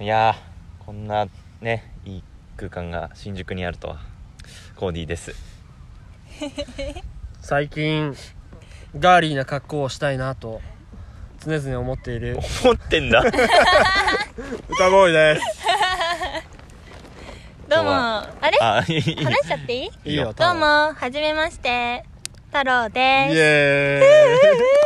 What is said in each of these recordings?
いやーこんなねいい空間が新宿にあるとは。コーディーです。最近ガーリーな格好をしたいなと常々思っている。思ってんだ。歌ボーイです。どうも。今あれ？あいい話しちゃっていい？いいよ。どうもはじめまして。太郎イです。エーイ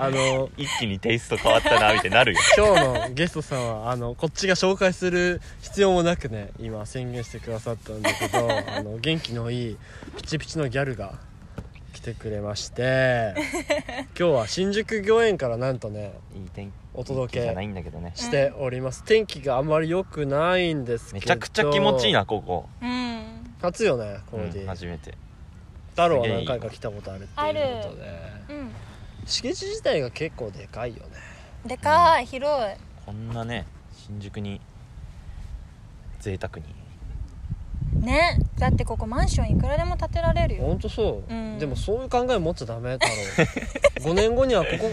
あの一気にテイスト変わったなみたいになるよ。今日のゲストさんはあのこっちが紹介する必要もなくね今宣言してくださったんだけど あの元気のいいピチピチのギャルが来てくれまして今日は新宿御苑からなんとねいい天気お届けじゃないんだけどね。しております、天気があんまり良くないんですけど。めちゃくちゃ気持ちいいなここ、うん。初よねこうんれで、初めて。太郎は何回か来たことあるっていうことで。うん敷地自体が結構でかいよね。でかい広い。こんなね新宿に贅沢に。ねだってここマンションいくらでも建てられるよ。ほんとそう、うん。でもそういう考え持っちゃダメ太郎5年後にはここ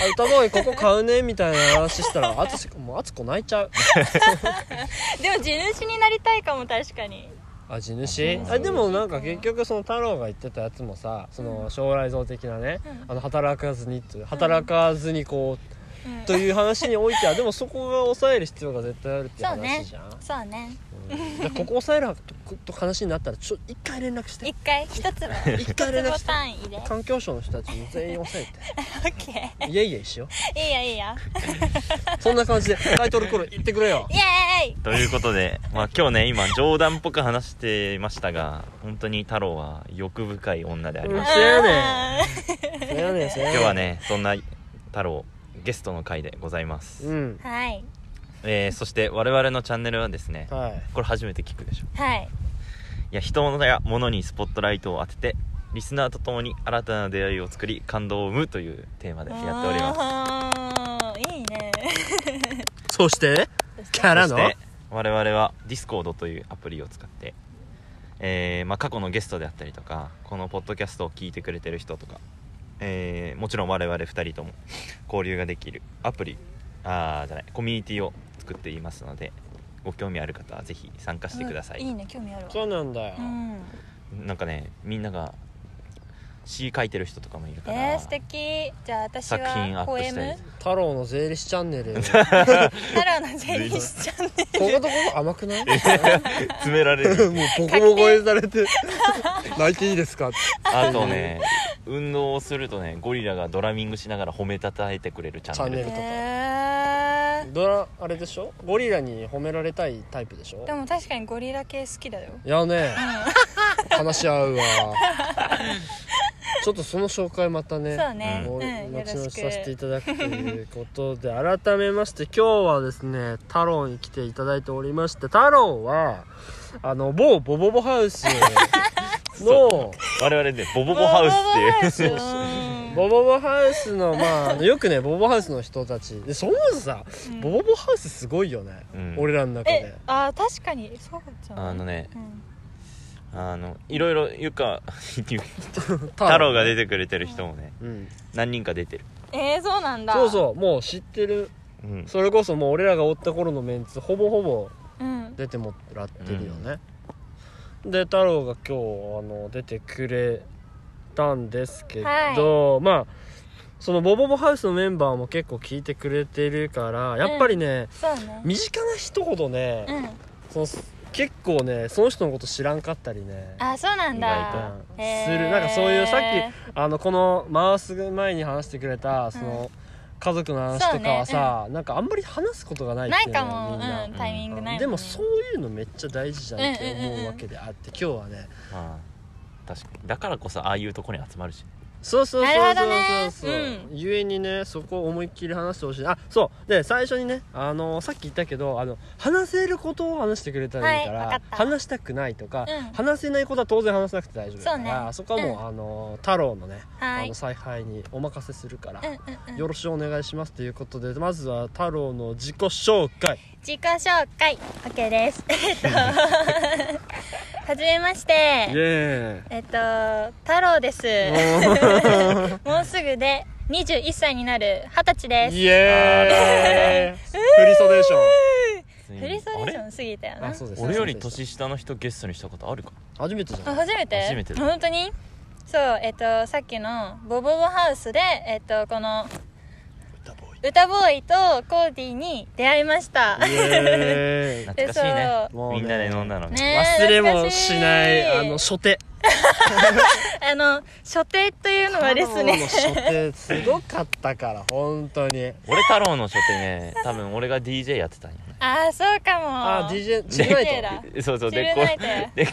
あ歌ボーイここ買うねみたいな話したらあつしもうあつこ泣いちゃう。でも地主になりたいかも確かにあ地主？あでもなんか結局その太郎が言ってたやつもさその将来像的なね、うん。あの働かずにっていう働かずにこう、うん。という話においてはでもそこが抑える必要が絶対あるっていう話じゃん、そうね。うここ抑えると話になったらちょ一回連絡して。一回一つ一一つボ回連絡して。単位で。オッ環境省の人たちに全員抑えケて イエイイエイしよーいいよいいよ。う そんな感じでタイトルコール言ってくれよ。イエーイ。ということで、まあ、今日ね今冗談っぽく話してましたが本当に太郎は欲深い女でありました、せやねん。せやねんせやねん。今日はねそんな太郎ゲストの回でございます、うん。はいえーそして我々のチャンネルはですねはい。これ初めて聞くでしょ。はい。いや人や物にスポットライトを当ててリスナーと共に新たな出会いを作り感動を生むというテーマでやっております。すいいね。そしてキャラの？そして我々は Discord というアプリを使って、えーまあ、過去のゲストであったりとかこのポッドキャストを聞いてくれてる人とか、えーもちろん我々2人とも交流ができるアプリあーじゃないコミュニティを作っていますのでご興味ある方はぜひ参加してください、うんいいね興味あるわ。そうなんだよ、うん。なんかねみんなが詩書いてる人とかもいるから、えー、素敵。じゃあ私作品アップしたりム？太郎の税理士チャンネル。こ 太郎のゼリーしちゃんねことここ甘くない？詰められる。もうボコボコにされて。泣いていいですか？あとね運動をするとねゴリラがドラミングしながら褒めたたえてくれるチャンネルチャンネルへドラあれでしょ？ゴリラに褒められたいタイプでしょ？ーでも確かにゴリラ系好きだよ。いやね。話し合うわ。ちょっとその紹介またねそうね。もううんよ後々ろしさせていくただくということで改めまして今日はですね太郎に来ていただいておりまして太郎はあの某ボボボハウスの。我々ねボボボハウスっていう。ボボボハウス。うん。ボボボハウスのまあよくねボボボハウスの人たち。でそもそもさ、うん。ボボボハウスすごいよね、うん。俺らの中で。えあー確かにそうじゃんあのねうん。あのいろいろゆか 太太郎が出てくれてる人もねうん、何人か出てる。えー、そうなんだ。そうそうもう知ってる。うん。それこそもう俺らがおった頃のメンツほぼほぼ出てもらってるよね、で太郎が今日あの出てくれたんですけど、まあそのボボボハウスのメンバーも結構聞いてくれてるからやっぱりね、そうね。身近な人ほどね、うん。その結構ねその人のこと知らんかったりねあそうなんだ。する。なんかそういうさっきあのこの回す前に話してくれたその、家族の話とかはさ、なんかあんまり話すことがないっていうのないかも、みんな、うん、タイミングないねでもそういうのめっちゃ大事じゃんって思うわけであって今日はね。まあ確かにだからこそああいうとこに集まるしそうそうそうそうそう。そう、うん。ゆえにねそこを思いっきり話してほしい。あそう。で最初にねあのさっき言ったけどあの話せることを話してくれたらいいから、はい話したくないとか、うん。話せないことは当然話さなくて大丈夫だからそうね。そこはもう、うん。あの太郎のね、はい。あの采配にお任せするから、うんうんうん。よろしくお願いしますということでまずは太郎の自己紹介自己紹介。OK です。えっとはじめましイてエえっと太郎です。もうすぐで21歳になる二十歳です。イエーイ。フリソデーション。ついにフリソデーショあン過ぎたよな。あそうです。れ俺より年下の人ゲストにしたことあるか？初めてじゃあん。初めて？初めて。だ本当に？そうえっとさっきのボボボハウスでえっとこの歌ボーイ歌ボーイとコーディに出会いました。イエーイ。懐かしいね。そう。もうねみんなで飲んだの。ね忘れもしないあの初手。あの所定というのはです太郎のね初手すごかったから本当に。俺太郎の初手ね。多分俺が DJ やってたんよねああそうかも。あ DJ チルナイトそうそうでこで こ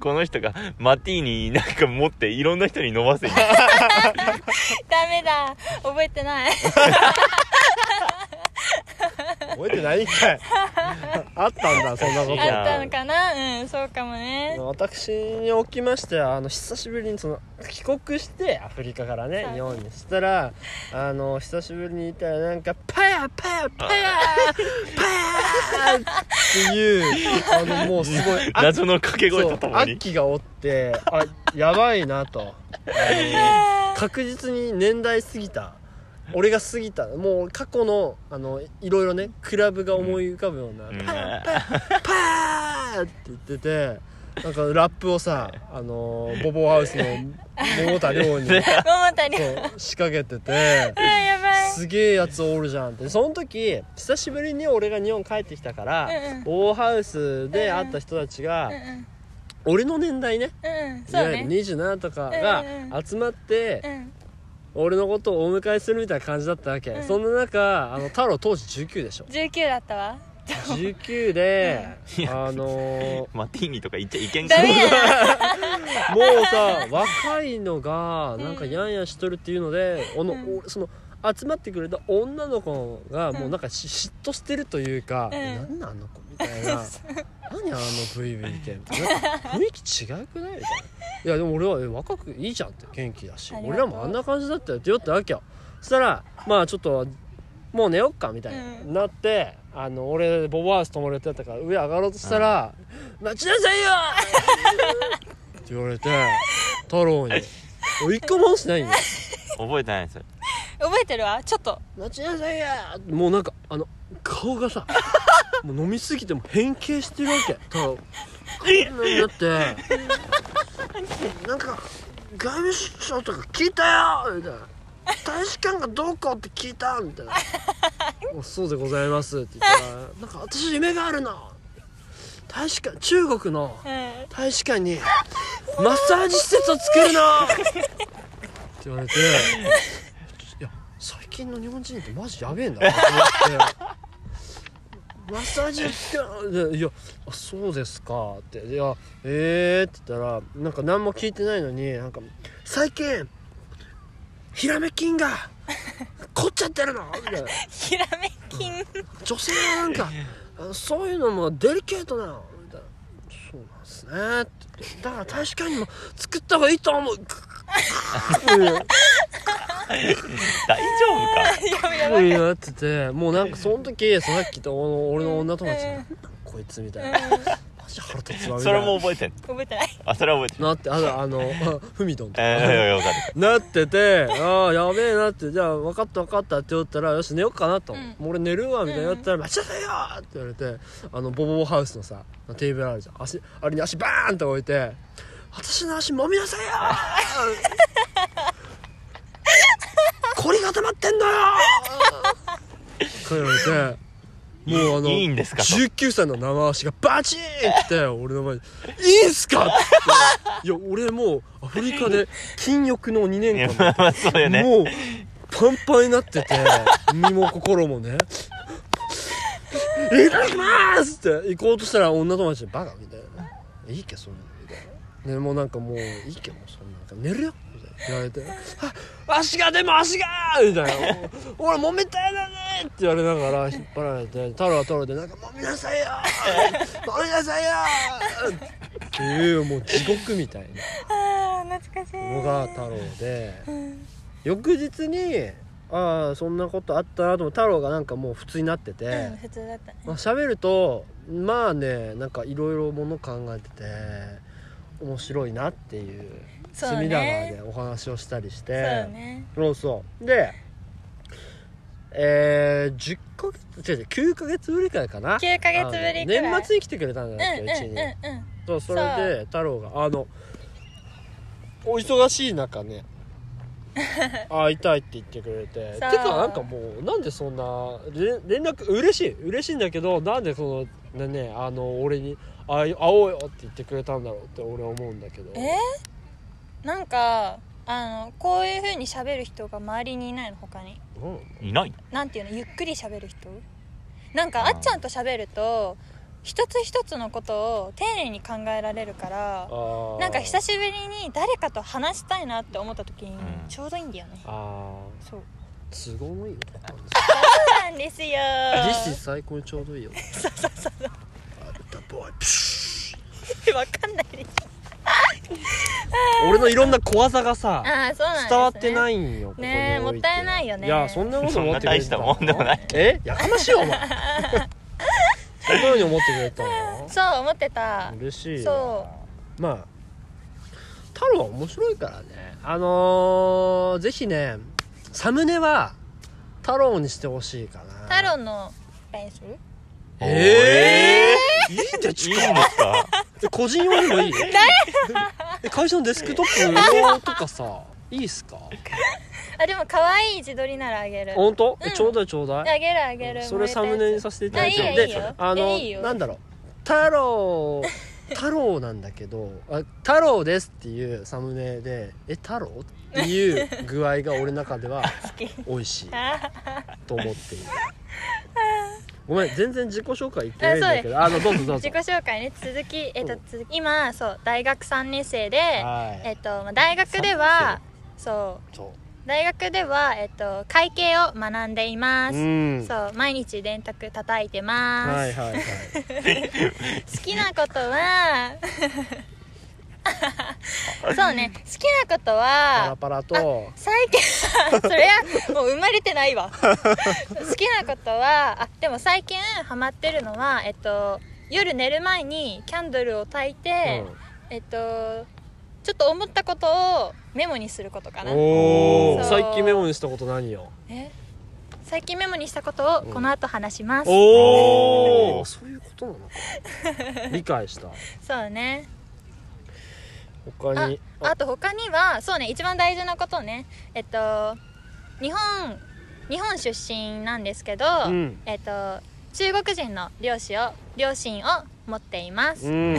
この人がマティーニなんか持っていろんな人に飲ませに ダメだ。覚えてない覚えてないんかい。あったんだそんなこいやあったのかな？うんそうかもね。と私におきましてはあの久しぶりにその帰国してアフリカからねはい日本にしたらあの久しぶりにいたらなんか「パヤパヤパヤ パヤ!」っていうあのもうすごい あ謎の掛け声とともに。アッキがおってあやばいなと。確実に年代過ぎた俺が過ぎた。もう過去のあのいろいろねクラブが思い浮かぶような「うん。パーパーパー!」って言っててなんかラップをさあのボボハウスの桃田亮に 仕掛けてて あやばい。すげえやつおるじゃんって。その時久しぶりに俺が日本帰ってきたから、うんうん。ボボハウスで会った人たちが、うん俺の年代ね。うんね。27とかがうんう集まってうん俺のことをお迎えするみたいな感じだったわけ、うん。そんな中あの太郎当時19でしょ。19だったわ。19で うんあのマティーニとか言っちゃいけんかもうさ 若いのがなんかやんやんしとるっていうので、うん。おその集まってくれた女の子がもうなんかし嫉妬してるというか「うん。えなんなんあの子」みたいな「何あのブイブイって」みたいな雰囲気違くないみたいな。いやでも俺はえ若くいいじゃんって。元気だし。俺らもあんな感じだったよって言ったわけよ。そしたらまあちょっともう寝よっかみたいにうん。なって、あの俺ボボハウス泊まれてたから上上がろうとしたら「待ちなさいよ!」って言われて太郎に。一個もしないんよ。覚えてないです覚えてるわ？ちょっと待ちなさいよ!もうなんかあの顔がさもう飲みすぎても変形してるわけ。太郎こんなになって。なんか外務省とか聞いたよ！みたいな。大使館がどうこうって聞いたみたいな「おそうでございます」って言ったら「なんか私夢があるの。大使館中国のうん。大使館にマッサージ施設を作るの!」って言われていや最近の日本人ってマジやべえんだなと思って。マッサージでいやあそうですかっていやえーって言ったらなんか何も聞いてないのになんか最近ヒラメ筋が 凝っちゃってるのみたいな。ひらめきん。女性はなんかそういうのもデリケートなの。みたいな。そうなんですねって。だから大使館にも作った方がいいと思う。うん大丈夫か？やばいっててもうなんかその時さっきと俺の女友達がこいつみたいな。マジ腹立つわみそれも覚えてん覚えてない。あそれは覚えてるなってあのあの ふみどんとか。ええー、わかる。なっててああやべえなってじゃあ分かった分かったって言ったらよし寝ようかなと、うん。もう俺寝るわみたいになったら「待ちなさいよ!」って言われてあのボボボハウスのさテーブルあるじゃん。足あれに足バーンって置いて「私の足揉みなさいよ!」凝り固まってんだよこう言われてもうあのいいんですか？と19歳の生足がバチーンって俺の前に「いいんすか?」って。いや俺もうアフリカで禁欲の2い年間やまあまあそうよね。もうパンパンになってて身も心もね「いただきます!」って。行こうとしたら女友達に「バカ」みたいな「いいけそんなの」でもうなんかもういいけもうそんな寝るよみたいな言われて「あ足がでも足が!」みたいな「俺揉めたいだね!」って言われながら引っ張られて太郎は太郎でなんか「揉みなさいよ揉みなさいよ!」っていうもう地獄みたいなあー懐かしいのが太郎で。うん翌日にああそんなことあったなと思って太郎がなんかもう普通になってて、うん普通だったねまあ喋るとまあねなんかいろいろもの考えてて面白いなっていう隅田川ねでお話をしたりしそうてね。そうそう。でえー、10ヶ月違う違う9ヶ月ぶりくらいかな。9ヶ月ぶりくらい。年末に来てくれたんだようちにうんそう。それで太郎があのお忙しい中ね 会いたいって言ってくれて。てかなんかもうなんでそんな連連絡嬉しい。嬉しいんだけどなんでそのねねあの俺に会い会おうよって言ってくれたんだろうって俺は思うんだけど。え？なんかあのこういう風に喋る人が周りにいないの他に？うん。いない。なんていうの？ゆっくり喋る人？なんかあっちゃんと喋ると一つ一つのことを丁寧に考えられるからなんか久しぶりに誰かと話したいなって思った時にん。ちょうどいいんだよね、あそう。ー都合のいい男なんです そうなんですよ。実質最高にちょうどいいよ。そうそうそうアルタボーイ。プシュわかんない。で す俺のいろんな小技がさああそうなんです、ね、伝わってないんよここにねえおいてもったいないよね。いやそんなことそん思ってくれてたの。もんでもないえ？やかましいよお前。そんなふうに思ってくれたの？そう思ってた。嬉しいわ。そまあ太郎は面白いからね。あのー、ぜひねサムネは太郎にしてほしいかな。太郎の LINE するええいいんだよいいんで近すか？え個人用にもいい え会社のデスクトップ用とかさいいっすか？あでも可愛い自撮りならあげる。本当、うん。えちょうだいちょうだい。あげるあげる。それサムネにさせていただいて。あいいよでいいよ。あのなんだろう。太郎太郎なんだけどあ太郎ですっていうサムネでえ太郎？っていう具合が俺の中では 美味しいあと思っている。ごめん全然自己紹介言ってないんだけど。あのどうぞどうぞ。自己紹介ね。続き、えっとうん続き今そう大学3年生で、はい。えっとまあ大学ではそう。そ大学では、えっと、会計を学んでいまうす、うん。そう毎日電卓叩いてます、はいはいはい。好きなことは そうね。好きなことパラはパラと。最近 それはもう生まれてないわ。好きなことはあでも最近ハマってるのはえっと夜寝る前にキャンドルを焚いて、えっとちょっと思ったことをメモにすることかな。うんおおそう。最近メモにしたこと何よ？え？最近メモにしたことをこの後話します、おおーおそういうことなのか。理解した。そうね他に。ああ。と他にはそうね一番大事なことね。えっと日本日本出身なんですけど、うん。えっと中国人の両親を両親を持っています、うん。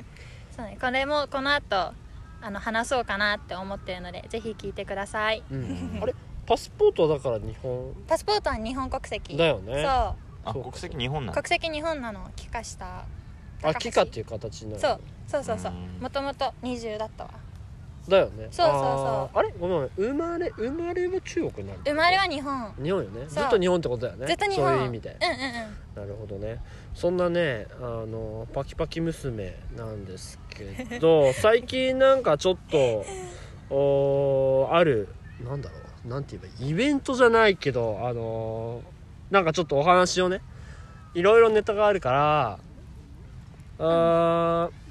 そうねこれもこの後あの話そうかなって思ってるのでぜひ聞いてください。うん。あれパスポートはだから日本。パスポートは日本国籍。だよね。そう。国籍日本なうの？国籍日本なの。帰化した。あ帰化っていう形になるそうそうそうそう。うん。もともと20だったわ。だよね。そうそうそう。あー。あれ？ごめん生まれ生まれは中国になる生まれは日本。日本よね。ずっと日本ってことだよね。ずっと日本。そういう意味で。うんうんうん。なるほどね。そんなねあのパキパキ娘なんですけど 最近なんかちょっとおーあるなんだろう。なんて言えばイベントじゃないけどあのーなんかちょっとお話をねいろいろネタがあるからあー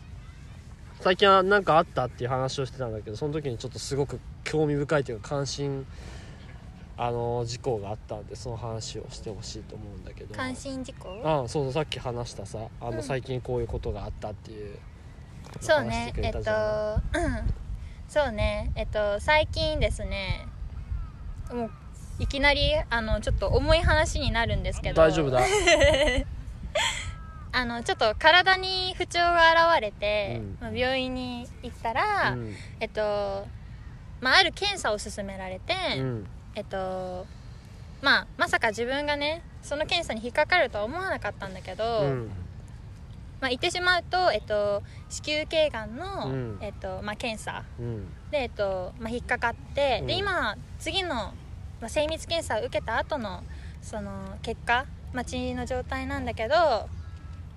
最近は何かあったっていう話をしてたんだけどその時にちょっとすごく興味深いというか関心あの事項があったんでその話をしてほしいと思うんだけど。関心事項？あそうそうさっき話したさあの、うん。最近こういうことがあったっていう。そうねえったとそうねえっと最近ですねもういきなりあのちょっと重い話になるんですけど。大丈夫だ あのちょっと体に不調が現れて、うん。まあ、病院に行ったら、うん。えっと、まあ、ある検査を勧められて、うん。えっとまあまさか自分がねその検査に引っかかるとは思わなかったんだけど、うん。まあ、言ってしまうと、えっと、子宮頸がんの、うん。えっとまあ、検査うん。で、えっとまあ、引っかかって、うん。で今次の、まあ、精密検査を受けた後のその結果待ちの状態なんだけど、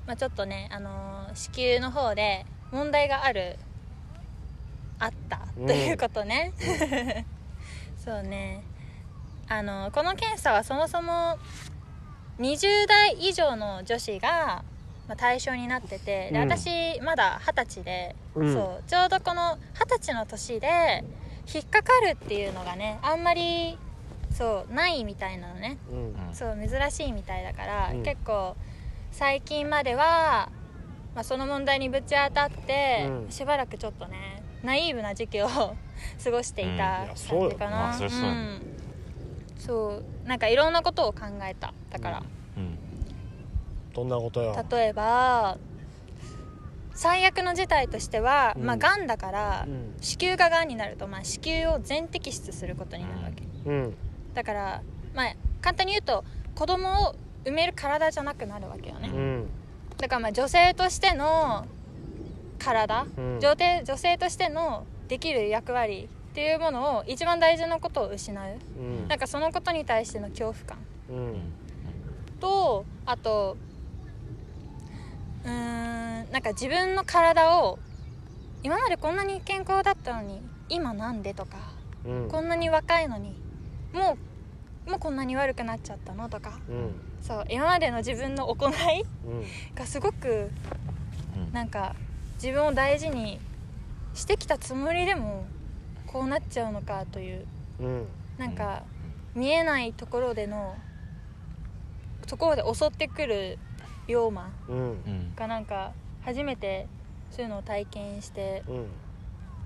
まあ、ちょっとね、あのー子宮の方で問題があるあったうんということね、そうね。あのこの検査はそもそも20代以上の女子が、対象になっててで、うん。私まだ二十歳で、うん。そうちょうどこの二十歳の年で引っかかるっていうのがねあんまりそうないみたいなのね。うんうん。そう珍しいみたいだから、うん。結構最近までは、まあ、その問題にぶち当たって、うん。しばらくちょっとねナイーブな時期を 過ごしていたや感そうよ。じかな、うん。そう。なんかいろんなことを考えただから、うん。どんなことよ。例えば最悪の事態としては、うん。まあがんだから、うん。子宮ががんになると、まあ、子宮を全摘出することになるわけ、うん。だからまあ簡単に言うと子供を産める体じゃなくなるわけよね、うん。だからまあ女性としての体、うん。女性女性としてのできる役割っていうものを一番大事なことを失う。うん。なんかそのことに対しての恐怖感。うん。とあとうーんなんか自分の体を今までこんなに健康だったのに今なんでとかうん。こんなに若いのにもうもうこんなに悪くなっちゃったのとか。うんそう今までの自分の行いうん。がすごくうん。なんか自分を大事にしてきたつもりでもこうなっちゃうのかといううん。なんか見えないところでのところで襲ってくる病魔うん。うんがなんか初めてそういうのを体験してうん。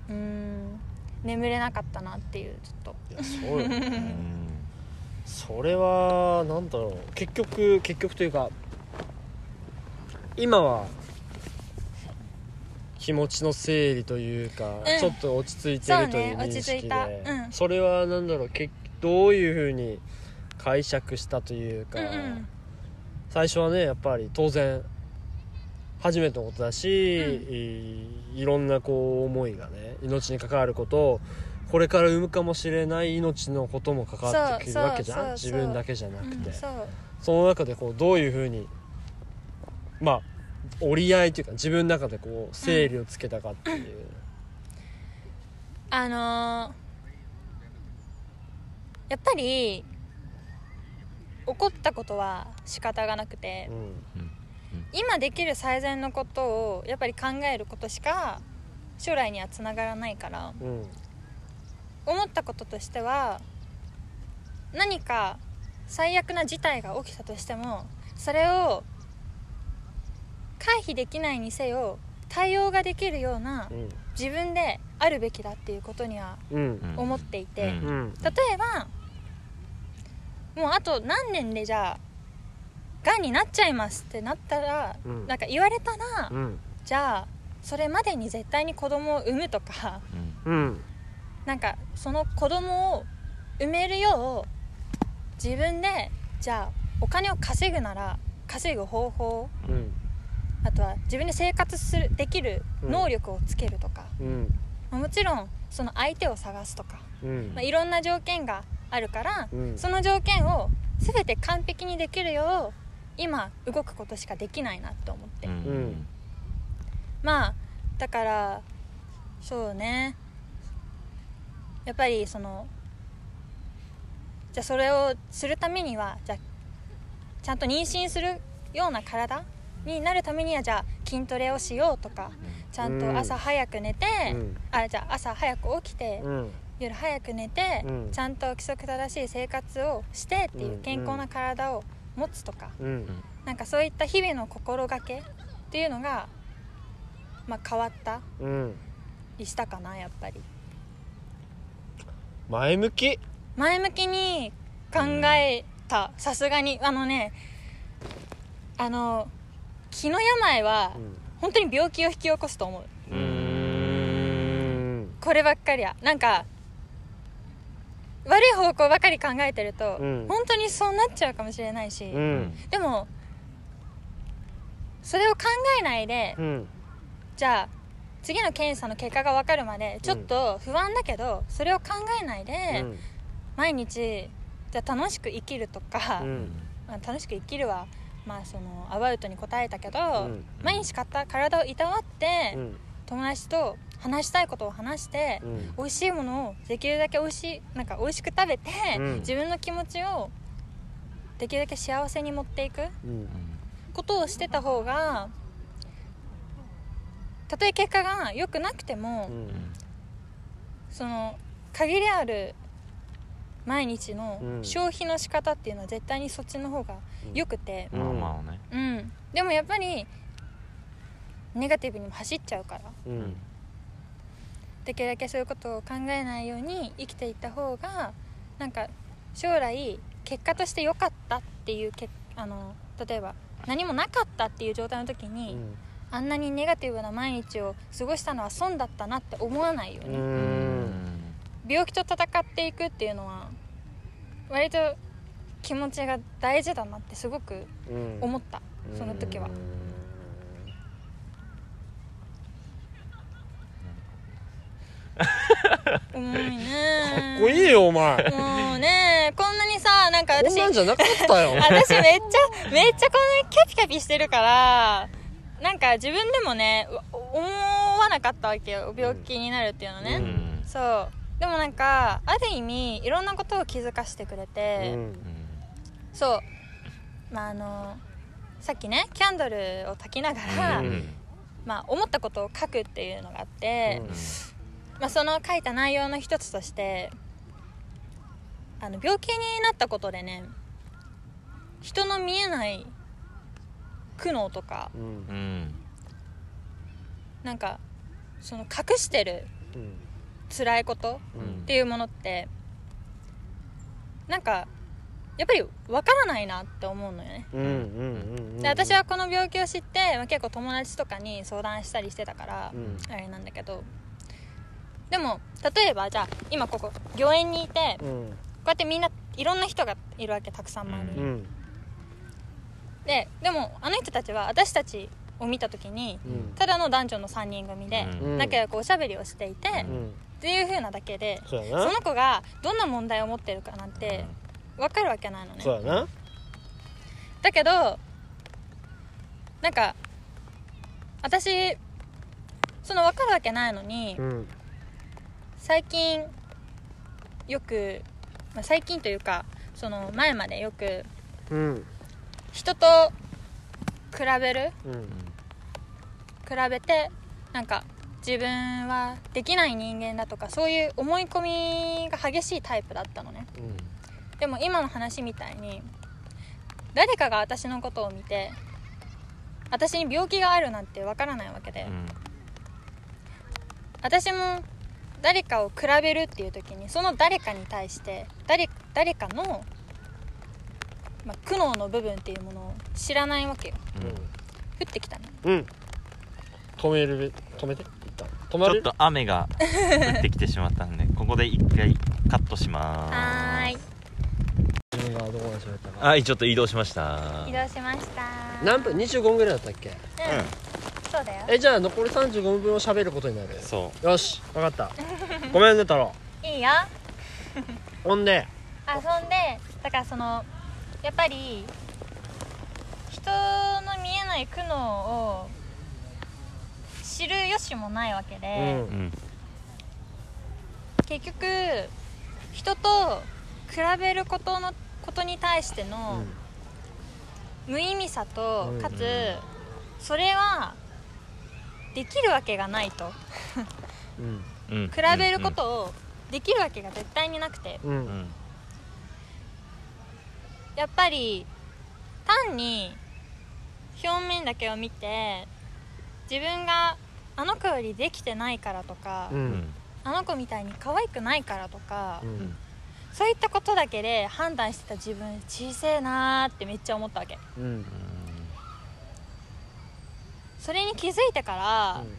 うーん眠れなかったなっていうちょっと。そうよ。う んそれはなんだろう。結局結局というか今は気持ちの整理というか、うん。ちょっと落ち着いてるというそうね認識で落ち着いた。うん。それはなんだろうけどういうふうに解釈したというか、うんうん。最初はねやっぱり当然初めてのことだし、いいろんなこう思いがね命に関わることこれから産むかもしれない命のことも関わってくるわけじゃん？自分だけじゃなくて、うんそう。その中でこうどういうふうにまあ折り合いというか自分の中でこう整理をつけたかっていう、あのーやっぱり起こったことは仕方がなくて、うん。今できる最善のことをやっぱり考えることしか将来にはつながらないからうん思ったこととしては何か最悪な事態が起きたとしてもそれを回避できないにせよ対応ができるようなうん自分であるべきだっていうことには思っていて、うん。うん。例えばもうあと何年でじゃあがんになっちゃいますってなったら、うん。なんか言われたら、うん。じゃあそれまでに絶対に子供を産むとかうんなんかその子供を産めるよう自分でじゃあお金を稼ぐなら稼ぐ方法うん。あとは自分で生活するできる能力をつけるとか、うん。まあもちろんその相手を探すとか、うん。まあ、いろんな条件があるから、うん。その条件を全て完璧にできるよう今動くことしかできないなと思って、まあだからそうねやっぱりそのじゃあそれをするためにはじゃあちゃんと妊娠するような体になるためにはじゃあ筋トレをしようとかちゃんと朝早く寝て、うん。あじゃあ朝早く起きて、うん。夜早く寝て、うん。ちゃんと規則正しい生活をしてっていううん。健康な体を持つとか、うん。なんかそういった日々の心がけっていうのが、まあ、変わったうん。りしたかなやっぱり前向き。前向きに考えた。さすがに。あのねあの気の病は本当に病気を引き起こすと思う。うこればっかりは。なんか悪い方向ばかり考えてると、うん。本当にそうなっちゃうかもしれないし、うん。でもそれを考えないで、うん。じゃあ次の検査の結果が分かるまでちょっと不安だけど、それを考えないで、毎日じゃあ楽しく生きるとか、うん。まあ、楽しく生きるは、まあ、そのアバウトに答えたけど、うん。毎日かた体をいたわって、うん。友達と話したいことを話して、うん。美味しいものをできるだけ美味しいなんか美味しく食べて、うん。自分の気持ちをできるだけ幸せに持っていくっうん。ことをしてた方がたとえ結果が良くなくても、うんその限りある毎日のうん。消費の仕方っていうのは絶対にそっちの方が良くて、うん。まあまあね。うん、でもやっぱりネガティブにも走っちゃうから。うん。できるだけそういうことを考えないように生きていった方がなんか将来結果として良かったっていうけあの例えば何もなかったっていう状態の時に、あんなにネガティブな毎日を過ごしたのは損だったなって思わないよううに、ん。病気と戦っていくっていうのは割と気持ちが大事だなってすごくうん。思った。その時は。重いね。かっこいいよお前。もうねこんなにさなんかこん私なんじゃなかったよ。私めっちゃめっちゃこんなにキャピキャピしてるからなんか自分でもねう思わなかったわけよ。病気になるっていうのね、うん。そう。でもなんかある意味いろんなことを気づかせてくれて、うん。そう。まああのさっきねキャンドルを焚きながら、うん。まあ、思ったことを書くっていうのがあって、うん。まあ、その書いた内容の一つとしてあの病気になったことでね人の見えない苦悩とかうん。うん。なんかその隠してるうん。辛いことうん。っていうものってなんかやっぱりわからないなって思うのよね。うんうんうんで私はこの病気を知って、まあ、結構友達とかに相談したりしてたから、うん。あれなんだけどでも例えばじゃあ今ここ御苑にいてこうん。うやってみんないろんな人がいるわけたくさん周りに、うんででもあの人たちは私たちを見た時にうん。ただの男女の3人組で、うん。仲良くおしゃべりをしていて、っうん。ていう風なだけでそうやな。その子がどんな問題を持ってるかなんて分かるわけないのね。そうやな。だけどなんか私その分かるわけないのに、うん。最近よく、まあ、最近というかその前までよくうん人と比べる？うん。比べてなんか自分はできない人間だとかそういう思い込みが激しいタイプだったのね。でも今の話みたいに誰かが私のことを見て私に病気があるなんてわからないわけで、私も誰かを比べるっていう時にその誰かに対して誰誰かの、まあ、苦悩の部分っていうものを知らないわけよ。降ってきたの。うん。うん止める止めて？一旦。止まる？ちょっと雨が降ってきてしまったんでここで一回カットしまはーい。自分がどこまで喋ったか。はいちょっと移動しました。移動しました。何分？25分ぐらいだったっけ？うん、そうだよ。えじゃあ残り35分を喋ることになる。そよし分かった。ごめんね太郎。いいよ。ほんで。あそんでだからそのやっぱり人の見えない苦悩を知る由もないわけで、うん。ううん結局人と比べることのことに対しての無意味さと、うん。かつそれはできるわけがないと。うん。う ん比べることをできるわけが絶対になくて。ううんんやっぱり単に表面だけを見て自分があの子よりできてないからとか、ううん。んあの子みたいに可愛くないからとか、うん。そういったことだけで判断してた自分小せえなーってめっちゃ思ったわけ。うん。それに気づいてから、うん。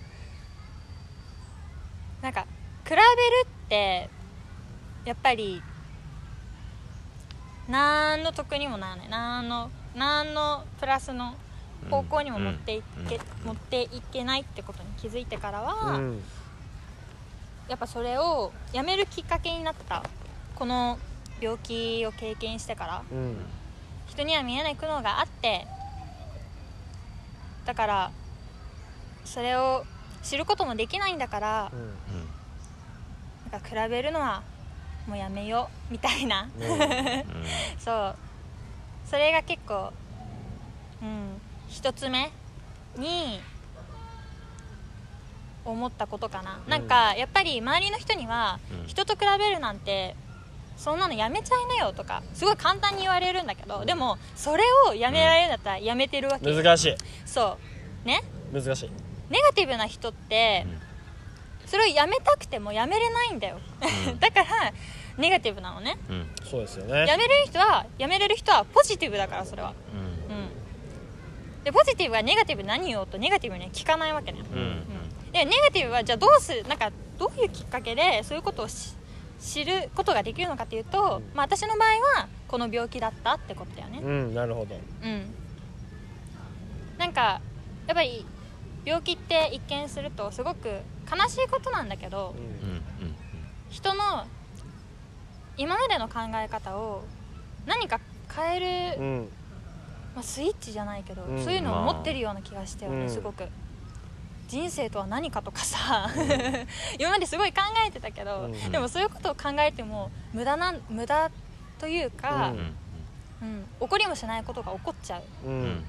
なんか比べるってやっぱり何の得にもならない。何の何のプラスの方向にも持っていけ、うん。持っていけないってことに気づいてからは、うんやっぱそれをやめるきっかけになったこの病気を経験してからうん。人には見えない苦悩があってだからそれを知ることもできないんだからなんか比べるのはもうやめようみたいな。うん。そう。それが結構うん一つ目に思ったことかな、なんかやっぱり周りの人にはうん。人と比べるなんてそんなのやめちゃいなよとかすごい簡単に言われるんだけどでもそれをやめられるんだったらやめてるわけ。よ、難しい。そう。ね？難しい。ネガティブな人ってそれをやめたくてもやめれないんだよ、うん。だからネガティブなのね。うん。そうですよね。やめれる人はやめれる人はポジティブだからそれは。うん。うん。でポジティブはネガティブ何言おうとネガティブには聞かないわけね、うん。うん。でネガティブはじゃあどうするなんかどういうきっかけでそういうことをし知ることができるのかっていうと、まあ、私の場合はこの病気だったってことだよね。うんなるほど。うん。なんかやっぱり病気って一見するとすごく悲しいことなんだけどうん。うん。人の今までの考え方を何か変える、うん。まあ、スイッチじゃないけど、うん。そういうのを持ってるような気がしたよね、うんすごく。人生とは何かとかさ、今まですごい考えてたけど、うんでもそういうことを考えても無駄なん無駄というか、ううん。起こりもしないことが起こっちゃう。っ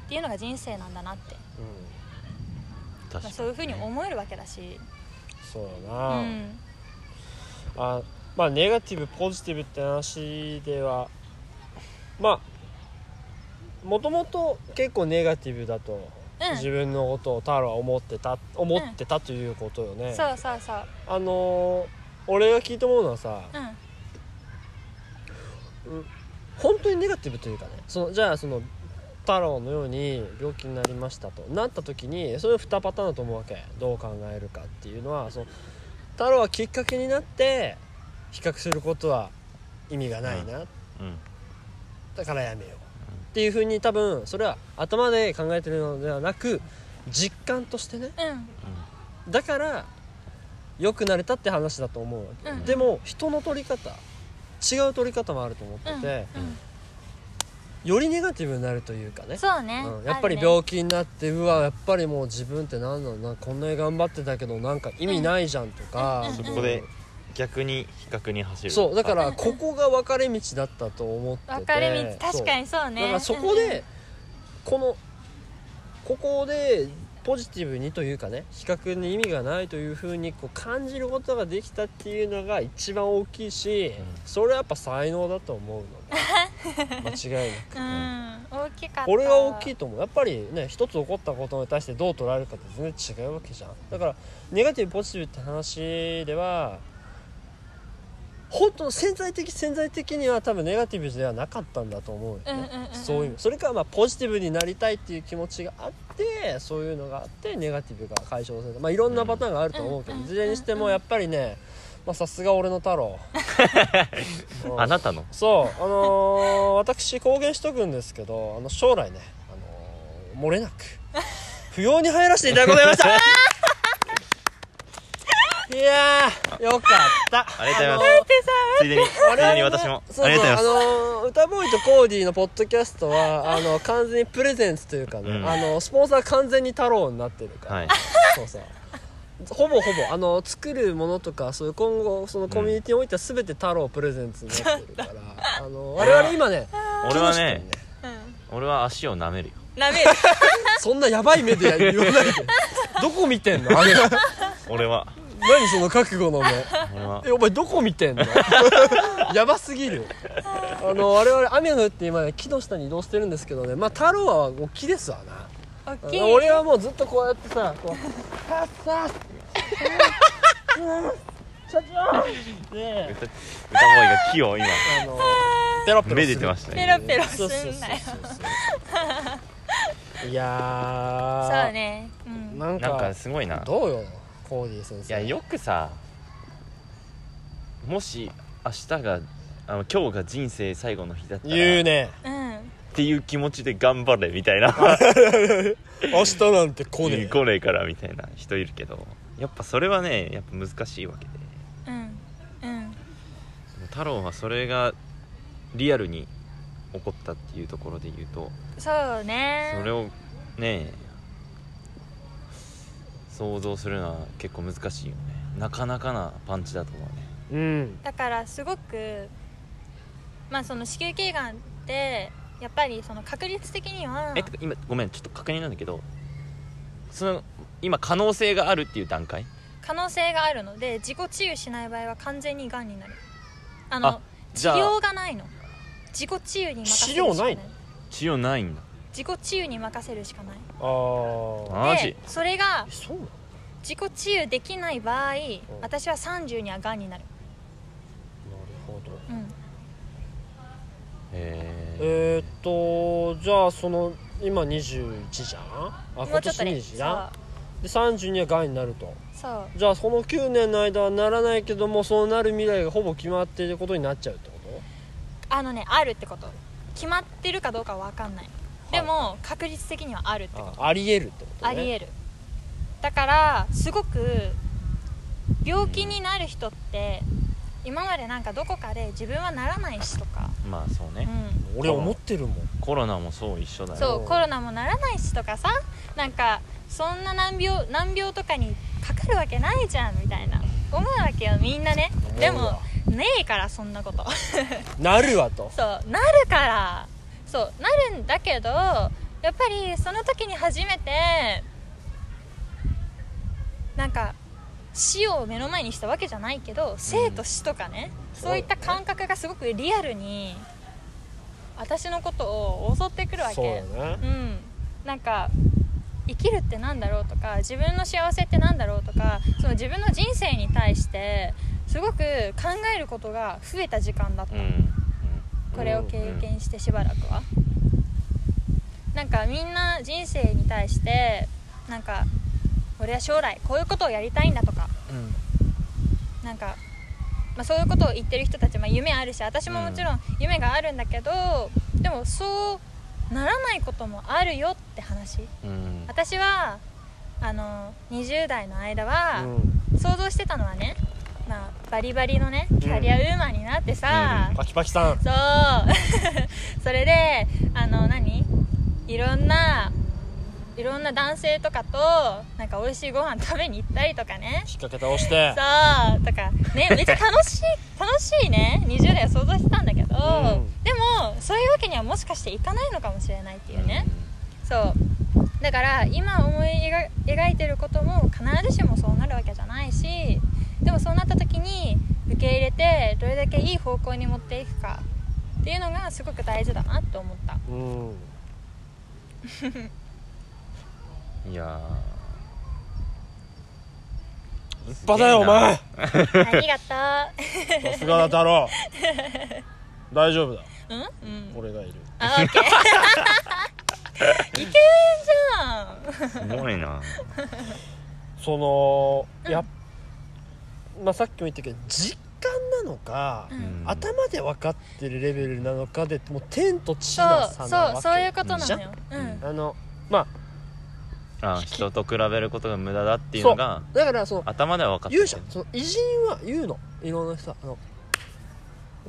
ていうのが人生なんだなって、確かにそういうふうに思えるわけだし、そううだな、ん。あまあネガティブポジティブって話ではまあもともと結構ネガティブだと、うん。自分のことを太郎は思ってた思ってたということよね、そうそうそう。あのー俺が聞いて思うのはさ、うん。本当にネガティブというかねそのじゃあその太郎のように病気になりましたとなった時にそれ2パターンだと思うわけ。どう考えるかっていうのはその太郎はきっかけになって比較することは意味がないな、うん。だからやめよう。っていうふうに多分それは頭で考えてるのではなく実感としてね。うん。だから良くなれたって話だと思うわけ、うん。でも人の取り方違う取り方もあると思ってて、うん。よりネガティブになるというかね。そうね、うん。やっぱり病気になって、うわやっぱりもう自分って何なのなこんなに頑張ってたけどなんか意味ないじゃんとか、うんうんそこで逆に比較に走る。そうだかうんうんらここが分かれ道だったと思ってて。分かれ道確かにそうね。だからそこでこのここでポジティブにというかね比較に意味がないというふうにこう感じることができたっていうのが一番大きいし、それはやっぱ才能だと思うので 間違いなく、うん。大きかった。これは大きいと思う。やっぱりね一つ起こったことに対してどう捉えるかって全然違うわけじゃん。だからネガティブポジティブって話では本当潜在的潜在的には多分ネガティブではなかったんだと思うよね、うんうんうんうん。そういうそれからまあポジティブになりたいっていう気持ちがあってそういうのがあってネガティブが解消された。まあいろんなパターンがあると思うけど、うんいずれにしてもやっぱりねまあさすが俺の太郎。う んあなたの？そう。あのー私公言しとくんですけどあの将来ね、あのー漏れなく不要に入らせていただくございましたいやーよかった。ありがとうございます。あのーついでについでに私も。そうそうありがとうございます。あのー歌ボーイとコーディのポッドキャストは あの完全にプレゼンツというかね、うん。あのスポンサー完全に太郎になってるから、はい。そうそう。ほぼほぼあの作るものとかそういう今後そのコミュニティにおいては全て太郎プレゼンツになってるから、あの我々今ね俺は木下にね。俺は足を舐めるよ。なめる。そんなやばい目で言わないでどこ見てんのあれ。俺は何その覚悟の目えお前どこ見てんの？やばすぎる。あの我々雨が降って今ね木の下に移動してるんですけどね。まあ太郎はもう木ですわな。大きい。俺はもうずっとこうやってさこう「さっさっ社長!」で歌歌ボーイが木を今あのペロペロめでてましたペねロペロすんなよいやーそうねうんなんかすごいなどうよコーディ先生。いやよくさもし明日があの今日が人生最後の日だったらっ言うね。うんていう気持ちで頑張れみたいな。明日なんて来ねえ。来ねえからみたいな人いるけどやっぱそれはねやっぱ難しいわけで。うんうん。太郎はそれがリアルに起こったっていうところで言うとそうね。それをね想像するのは結構難しいよね。なかなかなパンチだと思うね。うん。だからすごくまあその子宮頸がんってやっぱりその確率的にはえ今ごめんちょっと確認なんだけどその今可能性があるっていう段階？可能性があるので自己治癒しない場合は完全にがんになる。あのあじゃあ治療がないの。自己治癒に任せるしかない。治療ないの？治療ないんだ。自己治癒に任せるしかないあでそれがえそうなの？自己治癒できない場合ん。私は30にはがんになる。なるほど。うん。へえー、っとじゃあその今21じゃん？あ今年もうちょっとね20じゃん？で30にはがんになると。そう。じゃあその9年の間はならないけどもそうなる未来がほぼ決まっていることになっちゃうってこあのねあるってこと。決まってるかどうかは分かんないでも確率的にはあるってとこと。あありえるってことね。ありえる。だからすごく病気になる人って今までなんかどこかで自分はならないしとか、えまあそうね、う俺思ってるもん。コロナもそう一緒だん、よ。そうコロナもならないしとかさ。なんかそんな難病難病とかにかかるわけないじゃんみたいな。思うわけよみんなね。でもねえからそんなこと。なるわと。そうなるからそうなるんだけどやっぱりその時に初めてなんか死を目の前にしたわけじゃないけど生と死とかね、そういった感覚がすごくリアルに私のことを襲ってくるわけ。だね。うん。なんか生きるってなんだろうとか自分の幸せってなんだろうとかその自分の人生に対してすごく考えることが増えた時間だった、うん、うんこれを経験してしばらくは、なんかみんな人生に対してなんか俺は将来こういうことをやりたいんだとか。なんか、まあ、そういうことを言ってる人たち、まあ、夢あるし私ももちろん夢があるんだけど、でもそうならないこともあるよって話。うん。私はあの20代の間は、うん。想像してたのはね、まあ、バリバリのねキャリアウーマンになってさ、パキパキさん。そう。それであの何？いろんないろんな男性とかとなんか美味しいご飯食べに行ったりとかね。引っ掛け倒して。そう。とか。ねめっちゃ楽しい 楽しいね。20代は想像してたんだけど、うん。でもそういうわけにはもしかしていかないのかもしれないっていうね、そう。だから今思い描描いてることも必ずしもそうなるわけじゃないしでもそうなった時に受け入れてどれだけいい方向に持っていくかっていうのがすごく大事だなと思った。うん。いや立派だよお前。ありがとさすがだ太郎大丈夫だ。ううん？うん。俺がいる。あオッケー。いけんじゃん。ーすごいな。そのやっまあさっきも言ったけど実感なのか、うん。うん頭で分かってるレベルなのかでもう天と地の差なわけ。そうそういうことなじゃんのよ。うん。あのまあ人と比べることが無駄だっていうのがあだからその頭では分かって言うじゃんその偉人は言うの。いろんな人はあの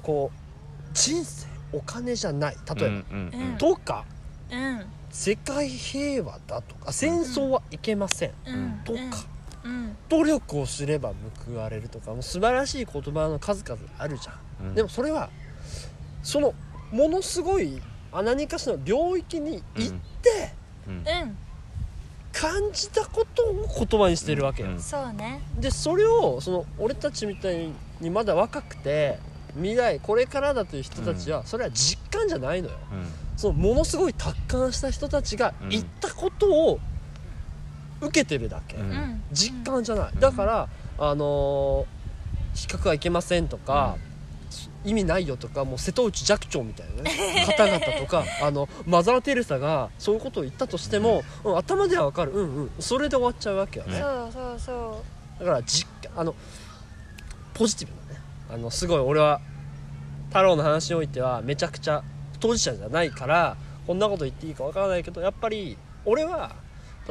こう人生お金じゃない。例えば、うんうんうん。うん。とか。うん。世界平和だとか戦争はいけません、うん。とか、うん努力をすれば報われるとかもう素晴らしい言葉の数々あるじゃん。うん。でもそれはそのものすごいあ何かしらの領域に行ってうん。うん。感じたことを言葉にしてるわけよ、うん。そうね。でそれをその俺たちみたいにまだ若くて未来これからだという人たちは、それは実感じゃないのよ。うん。そのものすごい達観した人たちがうん。言ったことを受けてるだけ、うん。うん実感じゃない、うん。だからあのー資格はいけませんとか、意味ないよとかもう瀬戸内寂聴みたいなね方々とか あのマザー・テレサがそういうことを言ったとしても、うん。頭ではわかる。うんうん。それで終わっちゃうわけよね、そうそうそだから実感あのポジティブなねあのすごい俺は太郎の話においてはめちゃくちゃ当事者じゃないからこんなこと言っていいかわからないけどやっぱり俺は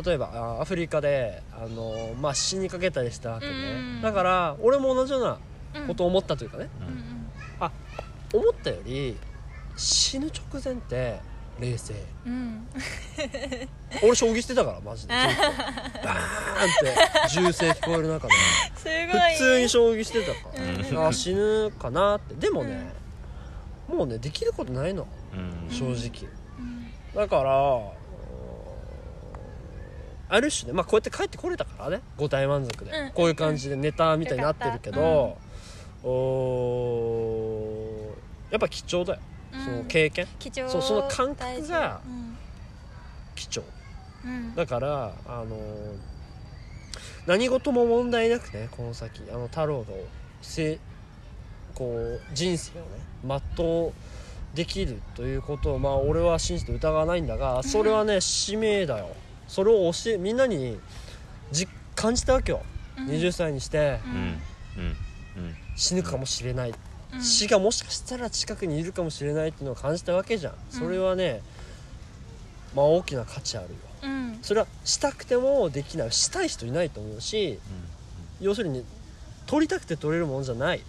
例えばあアフリカであの、まあ、死にかけたりしたわけね、うんだから俺も同じようなことを思ったというかね、うんうん。思ったより死ぬ直前って冷静。うん。俺将棋してたからマジで。バーンって銃声聞こえる中で。すごい。普通に将棋してたから、うん。あ死ぬかなって。でもね、もうねできることないの。うん。正直。うん。だからうんある種ねまあこうやって帰ってこれたからね五体満足で、うんこういう感じでネタみたいになってるけど、おー。やっぱ貴重だよ、うん。その経験。貴重。そうその感覚が貴重。うん。だからあのー何事も問題なくねこの先あの太郎のせこう人生をね全うできるということをまあ俺は信じて疑わないんだがそれはね使命だよそれを教えみんなにじ感じたわけよ、うん。20歳にして。ううん。ん。うん。うん。死ぬかもしれない、うん。死がもしかしたら近くにいるかもしれないっていうのを感じたわけじゃん。それはね、まあ大きな価値あるようん。それはしたくてもできないしたい人いないと思うし要するに取りたくて取れるものじゃない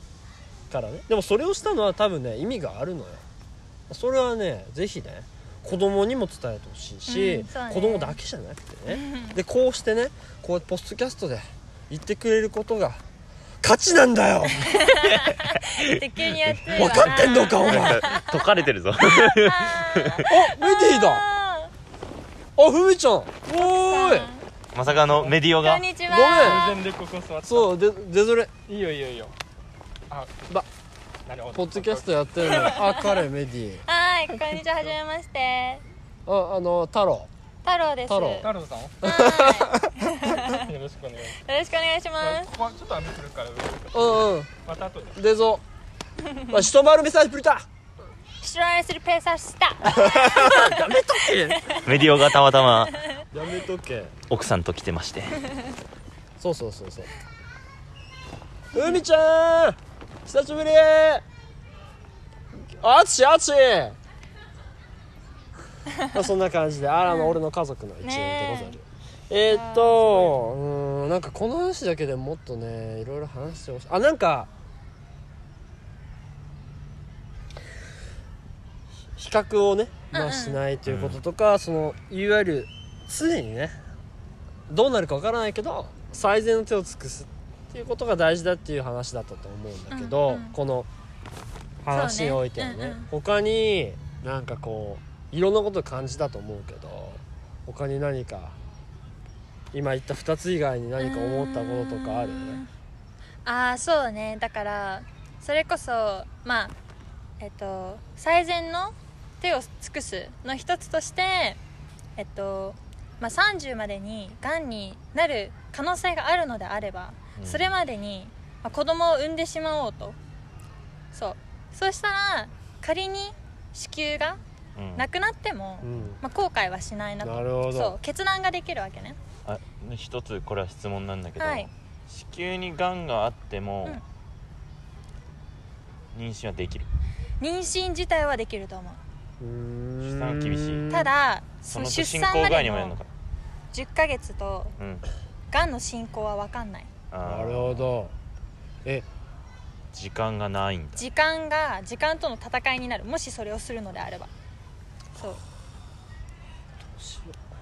からねでもそれをしたのは多分ね意味があるのよそれはねぜひね子供にも伝えてほしいし、うんそうね。子供だけじゃなくてね。うん。でこうしてねこうやってポストキャストで言ってくれることが価値なんだよ。にやってる分かってんのかお前。あ 解かれてるぞ。メディだああふみちゃん。おーい。まさかのメディオこがんにちは。全然でここ座ってそうでデゾレいいよいいよいいよ。あばポッドキャストやってるのあ 彼メディ。はいこんにちははじめまして。ああの太郎。太郎です。太郎。太郎さん？はよろしくお願いしい よろしくお願いしまます。ここはちょっと雨降るからうんうん。また後で。デゾまあ一丸メッサージプリタ知らないするペーサーした。やめとけ。メディオがたまたまやめとけ。奥さんと来てまして。そうそうそうそう。海ちゃん久しぶり。あつしあつしまあそんな感じであらの俺の家族の一員でござる、ねえ。ー、っとうーんなんかこの話だけでもっとねいろいろ話してほしい。あなんか比較をね、まあ、うん。うんしないということとか、そのいわゆる常にねどうなるかわからないけど最善の手を尽くすっていうことが大事だっていう話だったと思うんだけど、うんうんこの話においてはねね。うんうん。他になんかこういろんなこと感じたと思うけど他に何か今言った2つ以外に何か思ったこととかある？よねああそうね。だからそれこそまあえっと最善の手を尽くすの一つとしてえっとまあ30までにがんになる可能性があるのであれば、うんそれまでに、まあ、子供を産んでしまおうと。そう。そうしたら仮に子宮がうん。なくなっても、うん。まあ、後悔はしないなと。なるほど。そう。決断ができるわけね。あ一つこれは質問なんだけど、はい。子宮にがんがあっても、妊娠はできる。妊娠自体はできると思う。出産厳しい。ただその出産までのにもよるのか10ヶ月とうん。がんの進行は分かんないなるほど。え時間がないんだ。時間が時間との戦いになる。もしそれをするのであれば。そう。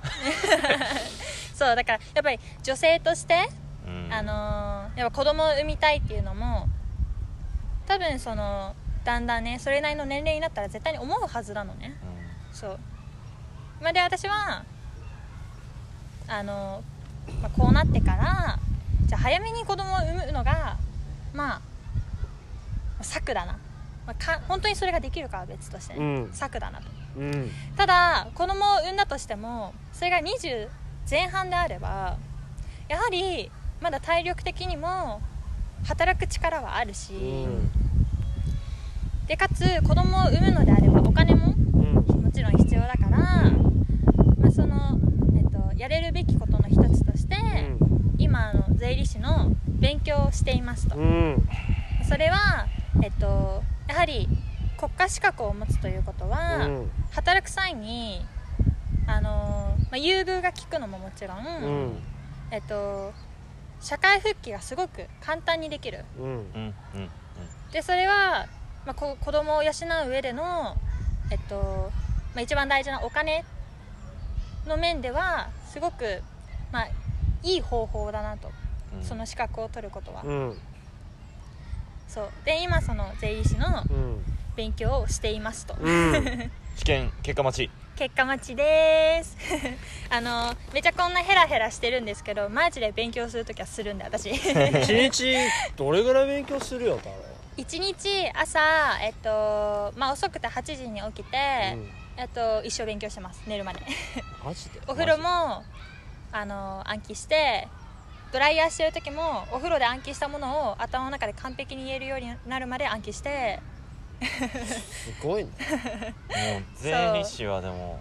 そうだからやっぱり女性として、うん。あのーやっぱ子供を産みたいっていうのも多分そのだんだんねそれなりの年齢になったら絶対に思うはずなのね。そう。まあで私はあの、まあ、こうなってからじゃあ早めに子供を産むのがまあ策だな、まあ、か本当にそれができるかは別としてね、うん。策だなと。うん。ただ子供を産んだとしてもそれが20前半であればやはりまだ体力的にも働く力はあるし、うん。でかつ子供を産むのであればお金もうん。もちろん必要だから、まあ、その、えっと、やれるべきことの税理士の勉強をしていますと、うん。それは、えっと、やはり国家資格を持つということは、うん。働く際にあの、まあ、優遇が効くのももちろん、うん。えっと、社会復帰がすごく簡単にできる。でそれは、まあ、こ子供を養う上での、えっとまあ、一番大事なお金の面ではすごく、まあ、いい方法だなと、うん。その資格を取ることは、うん。そう。で今その税理士のうん。勉強をしていますと、うん。試験結果待ち。結果待ちです。あのめちゃこんなヘラヘラしてるんですけどマジで勉強するときはするんで私。一日 どれぐらい勉強するよ一日朝えっとまあ遅くて8時に起きて、うん。えっと一生勉強してます。寝るまで。マジで？お風呂もあの暗記してドライヤーしてる時もお風呂で暗記したものを頭の中で完璧に言えるようになるまで暗記して。すごいね。もう税理士はでも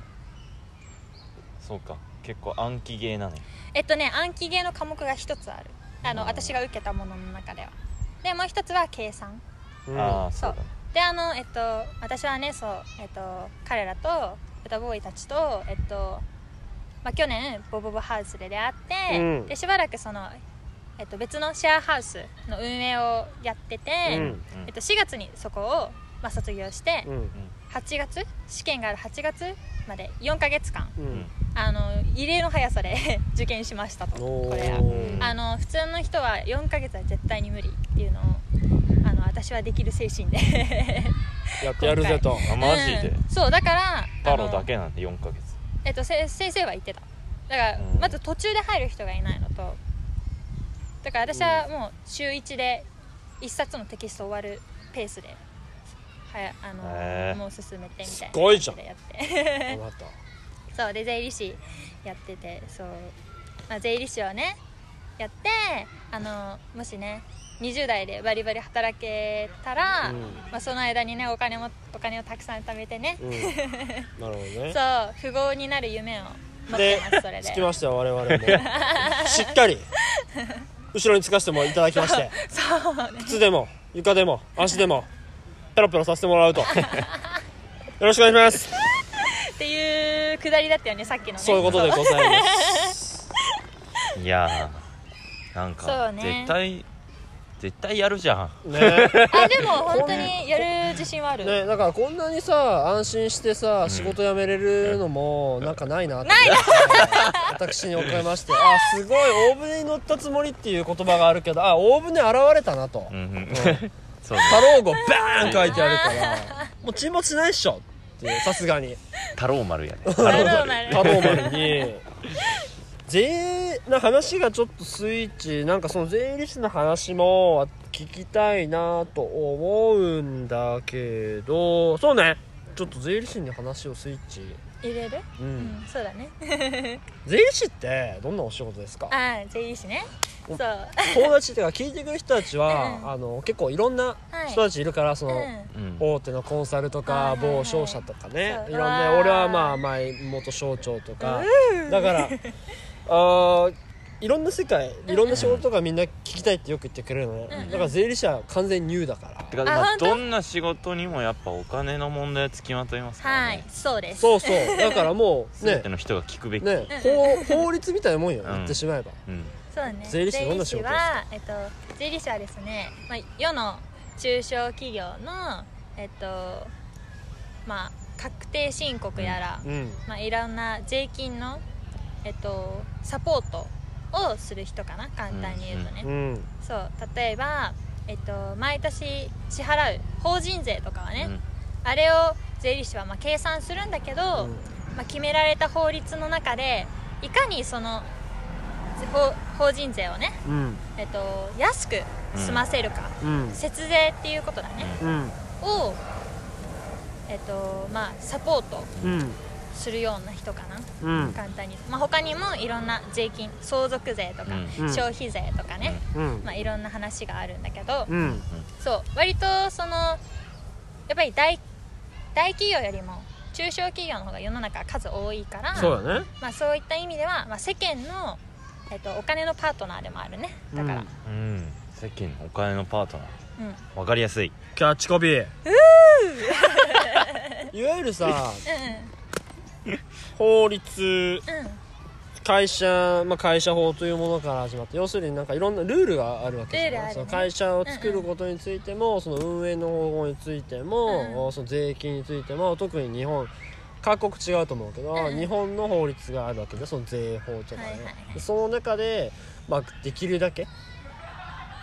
そうか結構暗記ゲーなの。よえっとね暗記系の科目が一つある。あのうん。私が受けたものの中では。でもう一つは計算。うん。ああそうだね。であのえっと私はねそうえっと彼らと歌ボーイたちとえっとまあ去年ボボボハウスで出会って、うん。でしばらくそのえっと別のシェアハウスの運営をやってて、うん。えっと4月にそこをまあ卒業して、うん。8月？試験がある8月まで4ヶ月間うん。あの異例の速さで 受験しましたと。おこれあの普通の人は4ヶ月は絶対に無理っていうのをあの私はできる精神で。やってやるぜと。あマジで。うん。そうだから太郎だけなんで4ヶ月えっとせ先生は言ってた。だから、うん。まず途中で入る人がいないのと。だから私はもう週1で1冊のテキスト終わるペースではやあのへーもう進めてみたいなすごいじゃん感じでやって そうで税理士やっててそう、まあ、税理士をねやってあのもしね20代でバリバリ働けたら、うん。まあ、その間にねお金もお金をたくさん貯めてね、うん。なるほどね。そう富豪になる夢を持ってでますそれで。着きましたよ我々も。しっかり後ろにつかせてもいただきまして。そうね。靴でも床でも足でもペロペロさせてもらうと。よろしくお願いします。っていうくだりだったよねさっきのね。そういうことでございます。いやーなんそかうね。絶対絶対やるじゃん。ね。あでも 本当にやる自信はある、ねだからこんなにさ安心してさん。仕事辞めれるのもなんかないなって。ない 私におかれまして。あすごい大船に乗ったつもりっていう言葉があるけどあ大船現れたなと。うんうん。ん。そう太郎号バーン書いてあるからもう沈没しないっしょっていうさすがに。太郎丸やね。太郎丸。太郎丸に税の話がちょっとスイッチなんかその税理士の話も聞きたいなと思うんだけどそうね。ちょっと税理士に話をスイッチ。入れる？ううんんそうだね。税理士ってどんなお仕事ですか？ああ税理士ね。おそう。友達っていうか聞いてくる人たちは、うん。あの結構いろんなはい。人たちいるからその、うん。うん大手のコンサルとか、はいはいはい。某商社とかね。いろんな俺はまあ前元省庁とか。だからあーいろんな世界いろんな仕事とかみんな聞きたいってよく言ってくれるのね、うんだから税理士は完全ニューだから。てかまあどんな仕事にもやっぱお金の問題つきまといますからはいねそうです。そうそう。だからもう ね。全ての人が聞くべき。ね。法法律みたいなもんよ、ん。言ってしまえば。うん。そうね。税理士どんな仕事ですか？はえっと税理士はですね、まあ、世の中小企業のえっとまあ確定申告やら、うん。まあ、いろんな税金のえっとサポートをする人かな簡単に言うとね、うんそう例えばえっと毎年支払う法人税とかはね、うん。あれを税理士はまあ計算するんだけど、まあ、決められた法律の中でいかにその法法人税をね、うん。えっと、安く済ませるか、うん。節税っていうことだね、うん。を、えっとまあ、サポートうんするような人かな？うん。簡単に、まあ、他にもいろんな税金相続税とか、うん。消費税とかね、うん。まあ、いろんな話があるんだけど、うん。そう。割とそのやっぱり大大企業よりも中小企業の方が世の中数多いからそうだね。まあ、そういった意味では、まあ、世間の、えっと、お金のパートナーでもあるね。だから、うん。うん。世間のお金のパートナー。うん。わかりやすい。キャッチコピー。いわゆるさうんうん。会社、まあ、会社法というものから始まって要するになんかいろんなルールがあるわけですよね。その会社を作ることについても、その運営の方法についても、うん。その税金についても特に日本各国違うと思うけど、うん。日本の法律があるわけでその税法とかね、はいはい。その中で、まあ、できるだけ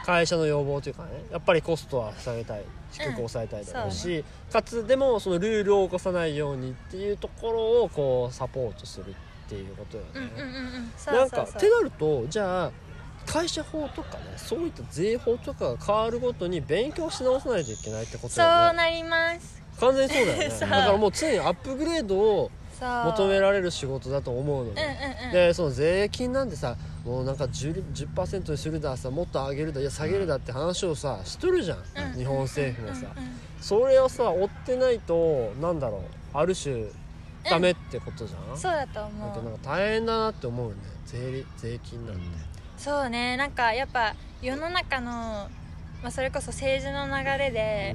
会社の要望というかねやっぱりコストは下げたい低く抑えたいだろうし、かつでもそのルールを起こさないようにっていうところをこうサポートするっていうことよね、うんうんうんうん。そうなんかそう。そうってなるとじゃあ会社法とかねそういった税法とかが変わるごとに勉強し直さないといけないってことそうだよねなります。完全にそうだよね。そう。だからもう常にアップグレードを求められる仕事だと思うので、うんうんうん。でその税金なんてさもうなんか 10%, 10にするださもっと上げるだいや下げるだって話をさしとるじゃん、うん。日本政府もさ、うんうんうんそれをさ追ってないとなんだろう。ある種ダメってことじゃん、そうだと思う。なんか大変だなって思うよね。税理税金なんて、そうね。なんかやっぱ世の中の、まあ、それこそ政治の流れで、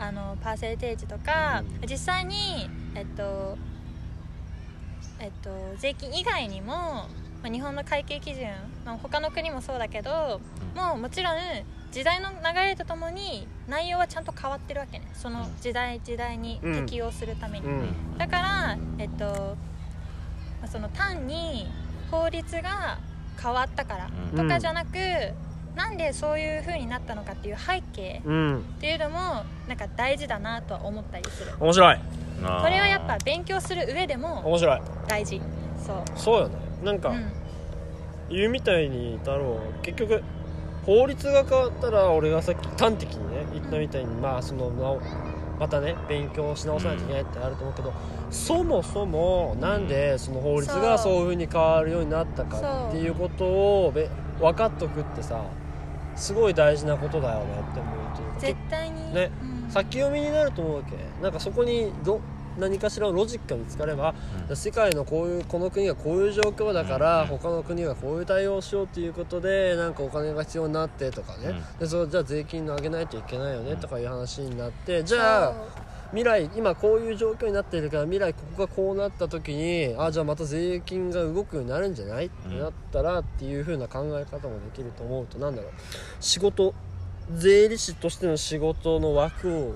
あのパーセンテージとか、うん。実際にえっとえっと税金以外にも、まあ、日本の会計基準、まあ、他の国もそうだけど、もうもちろん時代の流れとともに内容はちゃんと変わってるわけね。その時代時代に適応するために、うんうん。だからえっと、まあその単に法律が変わったからうん。とかじゃなく、なんでそういう風になったのかっていう背景うん。っていうのもなんか大事だなとは思ったりする。面白いこれはやっぱ勉強する上でも面白い。大事。そう。そうよね。なんか、うん。言うみたいに太郎結局法律が変わったら俺がさっき端的にね言ったみたいに、まあそのまたね勉強し直さないといけないってあると思うけど、そもそもなんでその法律がそう。そういう風に変わるようになったかっていう。ことをべ分かっとくってさすごい大事なことだよねって思うというか絶対に。ね。うん。先読みになると思うわけ。なんかそこにど何かしらのロジックが見つかれば、世界のこういうこの国がこういう状況だから、うん。他の国がこういう対応をしようということでなんかお金が必要になってとかね、うん。でそうじゃあ税金上げないといけないよねとかいう話になってじゃあ未来今こういう状況になっているから未来ここがこうなった時にあじゃあまた税金が動くようになるんじゃない？ってなったらっていう風な考え方もできると思うとなんだろう。仕事税理士としての仕事の枠を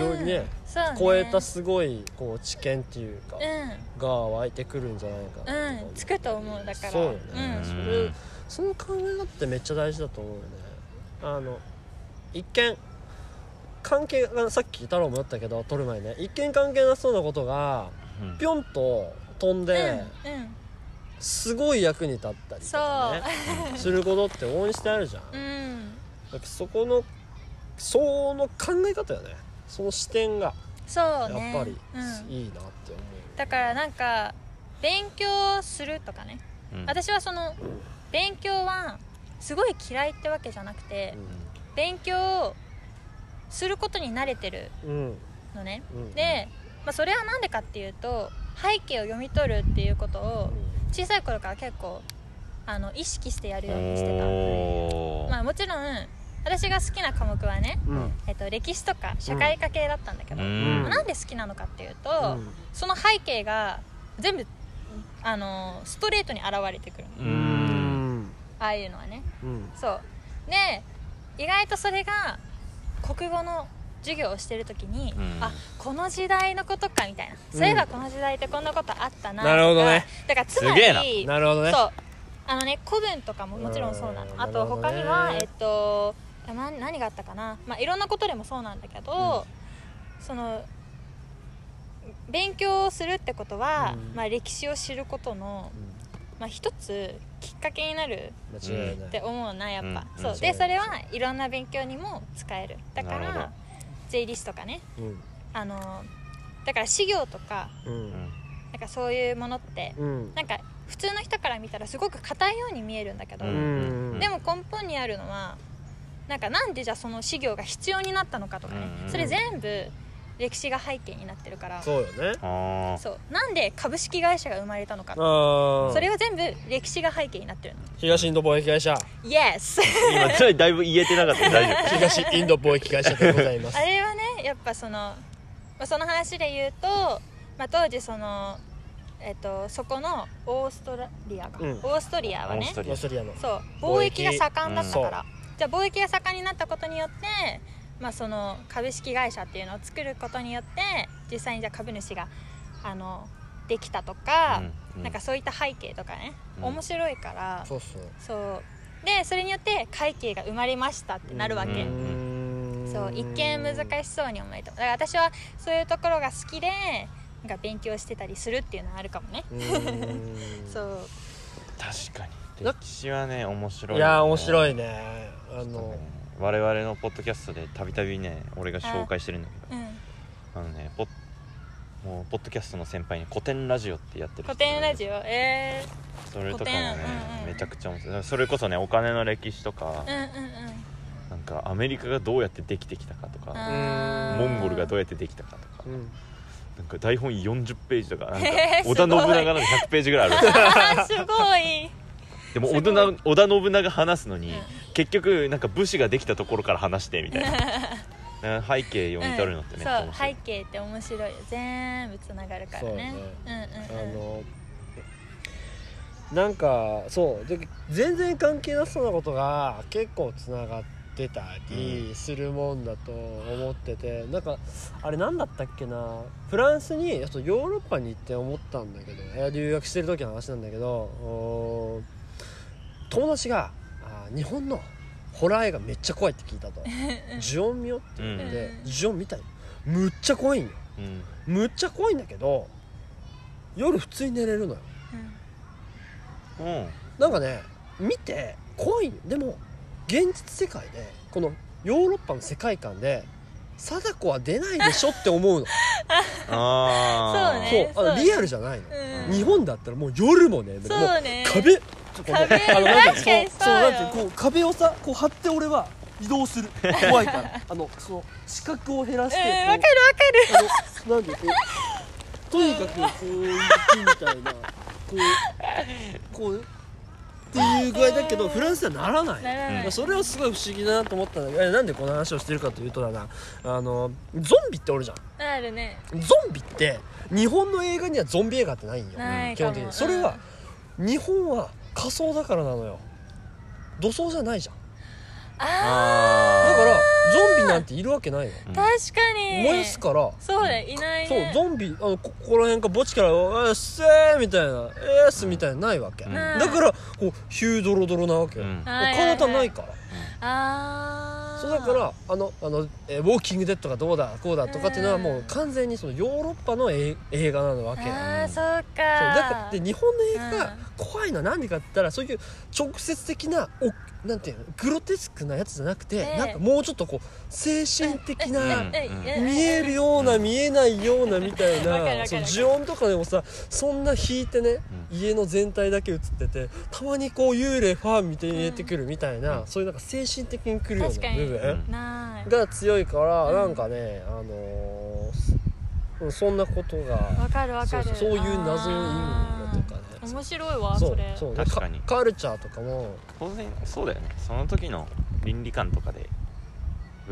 よりね、うんそうね。超えたすごいこう知見っていうか、うが湧いてくるんじゃないかなつくと思うだから。そうよね。うん。それその考え方ってめっちゃ大事だと思うよね。あの一見関係がさっき太郎も言ったけど撮る前にね。一見関係なさそうなことがうん。ぴょんと飛んで、うんうんすごい役に立ったりとかねすることって往々にしてあるじゃん、うん。だからそこのその考え方よねその視点がそうやっねぱりうん。いいなって思う、だからなんか勉強するとかね。うん。私はその勉強はすごい嫌いってわけじゃなくて勉強することに慣れてるうんのね。うん。で、まあ、それは何でかっていうと背景を読み取るっていうことを小さい頃から結構あの意識してやるようにしてたまあもちろん私が好きな科目はね、うん。えっと、歴史とか社会科系だったんだけど、うん。なんで好きなのかっていうと、うん。その背景が全部あのストレートに現れてくるああいうのはね。うん。そう。で意外とそれが国語の授業をしてる時に、うん。あこの時代のことかみたいな、そういえばこの時代ってこんなことあったなとか。なるほどね。だからつまりな。るほどね。そう。あのね古文とかももちろんそうなの。うん。あと他にはえっとな何があったかな、まあ、いろんなことでもそうなんだけど、その勉強をするってことは、うん。まあ、歴史を知ることの、まあ、一つきっかけになるって思うなやっぱ、うん。そう。うんでそれはいろんな勉強にも使える。だから税理士とかね。うん。あのだから資料とかうん。なんかそういうものってうん。なんか普通の人から見たらすごく硬いように見えるんだけど、うん。でも根本にあるのはなんかなんでじゃあその資料が必要になったのかとかね、うんそれ全部歴史が背景になってるから。そうよね。そう。なんで株式会社が生まれたのかそれは全部歴史が背景になってるの。東インド貿易会社。Yes! 今ちょいだいぶ言えてなかった大丈東インド貿易会社でございます。あれはねやっぱその、まあ、その話で言うと、まあ、当時そのえっとそこのオーストラリアか、うん。オーストリアはね。オーストリア。の。そう。貿易貿易が盛んだったから、うんじゃあ貿易が盛んになったことによって、まあ、その株式会社っていうのを作ることによって実際にじゃあ株主があのできたとか、うんうん。なんかそういった背景とかね、うん。面白いからそうそう。そう。でそれによって会計が生まれましたってなるわけ、うん。そう一見難しそうに思えた。だから私はそういうところが好きでなんか勉強してたりするっていうのはあるかもね。そう。確かに。な歴史はね面白いいやー面白いねねあの我々のポッドキャストでたびたびね俺が紹介してるんだけどうん。あのねポッもうポッドキャストの先輩に古典ラジオってやってる人古典ラジオ？オえそれとかもね、古典？うんうんめちゃくちゃ面白い。それこそねお金の歴史とか、ー、うんうんうん。なんかアメリカがどうやってできてきたかとか、あーモンゴルがどうやってできたかとか、うん。なんか台本40ページとかなんか織田信長なんて100ページぐらいあるあー すごいでも織田織田信長話すのに、うん。結局なんか武士ができたところから話してみたいな。な背景読み取るのってめっちゃそう面白い。背、景って面白い。よ全部つながるからね。そうね。うんうんうん。あのなんかそう。で全然関係なさそうなことが結構つながってたりするもんだと思ってて、なんかあれ何だったっけな？フランスにあとヨーロッパに行って思ったんだけどえー留学してる時の話なんだけど友達があー日本のホラー映画めっちゃ怖いって聞いたと「ジュオン見よ」って言って、うん。ジュオン見たよ。むっちゃ怖いんよ。うん。むっちゃ怖いんだけど夜普通に寝れるのよ。うん。なんかね見て怖いんよ。でも現実世界でこのヨーロッパの世界観で貞子は出ないでしょって思うの。ああそうねそうあのリアルじゃないの、うん。日本だったらもう夜もねもうそうね。壁壁。かそうよ。なんてこう壁をさこう張って俺は移動する。怖いから。あのその視覚を減らして、うんこうわかるあのなんでこうとにかくこう行くみたいなこうこうっていう具合だけどフランスではならない。ならない、それはすごい不思議だなと思ったんだけどえなんでこの話をしてるかというとだな。あのゾンビっておるじゃん。あるね。ゾンビって日本の映画にはゾンビ映画ってないんよ。ない基本的に。それは、日本は仮想だからなのよ。土葬じゃないじゃん。だあからゾンビなんているわけないの。ー確かに。燃やすから。そうだよいないそうねゾンビあのここら辺から墓地から「あっせー」みたいな「えーす」みたいなのないわけ、うんだからこうヒュードロドロなわけよ、うん。ないからああそうだからあのあの、えーウォーキングデッドがどうだこうだとかっていうのはもう完全にそのヨーロッパのえ映画なのわけ。ああそうか。だからで日本の映画がうん。怖いのはなんでかって言ったらそういう直接的なおなんていうのグロテスクなやつじゃなくて、ええ。なんかもうちょっとこう精神的な、うん。見えるような見えないようなみたいなその呪音とかでもさそんな引いてね、家の全体だけ映っててたまにこう幽霊ファン見て入れてくるみたいな、うん。そういうなんか精神的に来るような部分が強いから、うん。なんかねあのーそんなことがわかるわかる。そういう謎の意味だとかね。面白いわそれ。そう。確かに。カカルチャーとかも。当然そうだよね。その時の倫理観とかで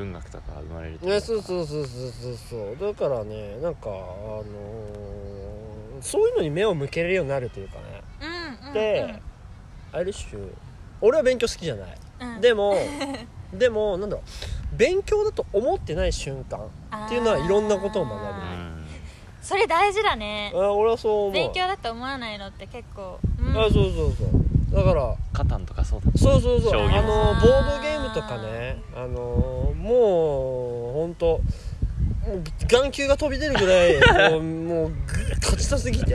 文学とかが生まれると。ねそうそうそうそうそう。そうだからねなんかあのーそういうのに目を向けれるようになるというかね。うんうんで、ある種俺は勉強好きじゃない、うん。うんでも でもなんだろう。勉強だと思ってない瞬間っていうのはいろんなことを学ぶ。うあー。ん。それ大事だね。あ俺はそう思う。勉強だと思わないのって結構、うん。あそうそうそうだからカタンとかそうだそうそうそう。あのボードゲームとかね。あのもう本当もう眼球が飛び出るぐらい もうもうぐ勝ちたすぎて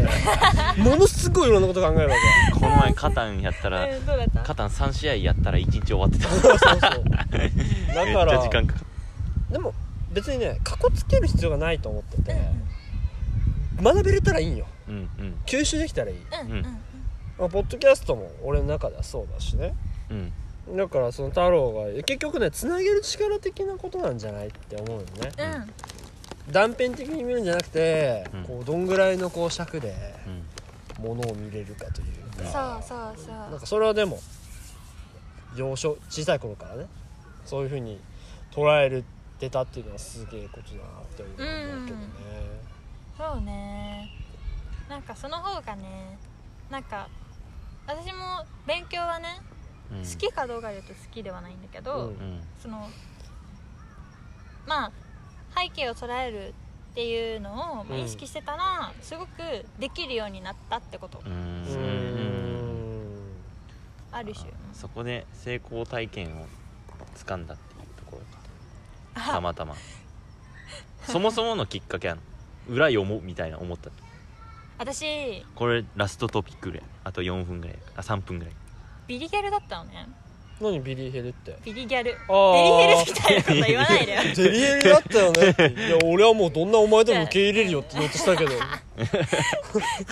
ものすごいいろんなこと考えるわこの前カタンやったらうんどうだった？カタン3試合やったら1日終わってた。けそうそう。だめっちゃから時間かかっでも別にねかこつける必要がないと思ってて学べれたらいいんよ。たうんうん。吸収できたらいい、うんうん。うんまあ、ポッドキャストも俺の中ではそうだしね。うん。だからその太郎が結局ねつなげる力的なことなんじゃないって思うよね。うん。断片的に見るんじゃなくて、うん。こうどんぐらいのこう尺でうん。ものを見れるかというか。そうそうそう。なんかそれはでも幼少小さい頃からねそういうふうに捉えるてたっていうのはすげえことだなって思うけどね、そうね。なんかその方がねなんか私も勉強はねうん。好きかどうかで言うと好きではないんだけど、うん。うんそのまあ背景を捉えるっていうのをまあうん。意識してたら、すごくできるようになったってこと、うん。ん。ある種。そこで成功体験をつかんだっていうところか。たまたま。そもそものきっかけは裏読もうみたいな思った私これラストトピックぐらい。あと4分ぐらい。あ3分ぐらい。ビリギャルだったのね。何ビリヘルって？ビリギャル。デリヘルみたいなこと言わないでよ。デリヘルだったよね。っ ていや俺はもうどんなお前でも受け入れるよって言おうとしたけど。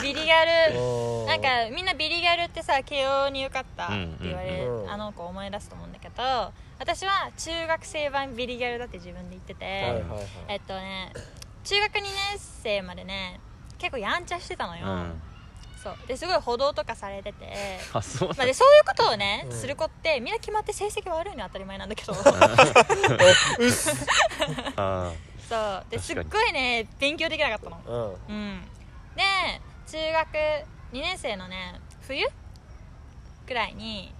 ビリギャル。あなんかみんなビリギャルってさ慶応に受かったって言われる、うんうんあの子思い出すと思うんだけど私は中学生版ビリギャルだって自分で言ってて、はいはいはい。えっとね中学2年生までね結構やんちゃしてたのよ、うん。そう。ですごい補導とかされてて。あそう。まあ、でそういうことをね、うん。する子ってみんな決まって成績悪いのは当たり前なんだけど。そう。あですっごいね勉強できなかったの。うん。うん。で中学2年生のね冬くらいに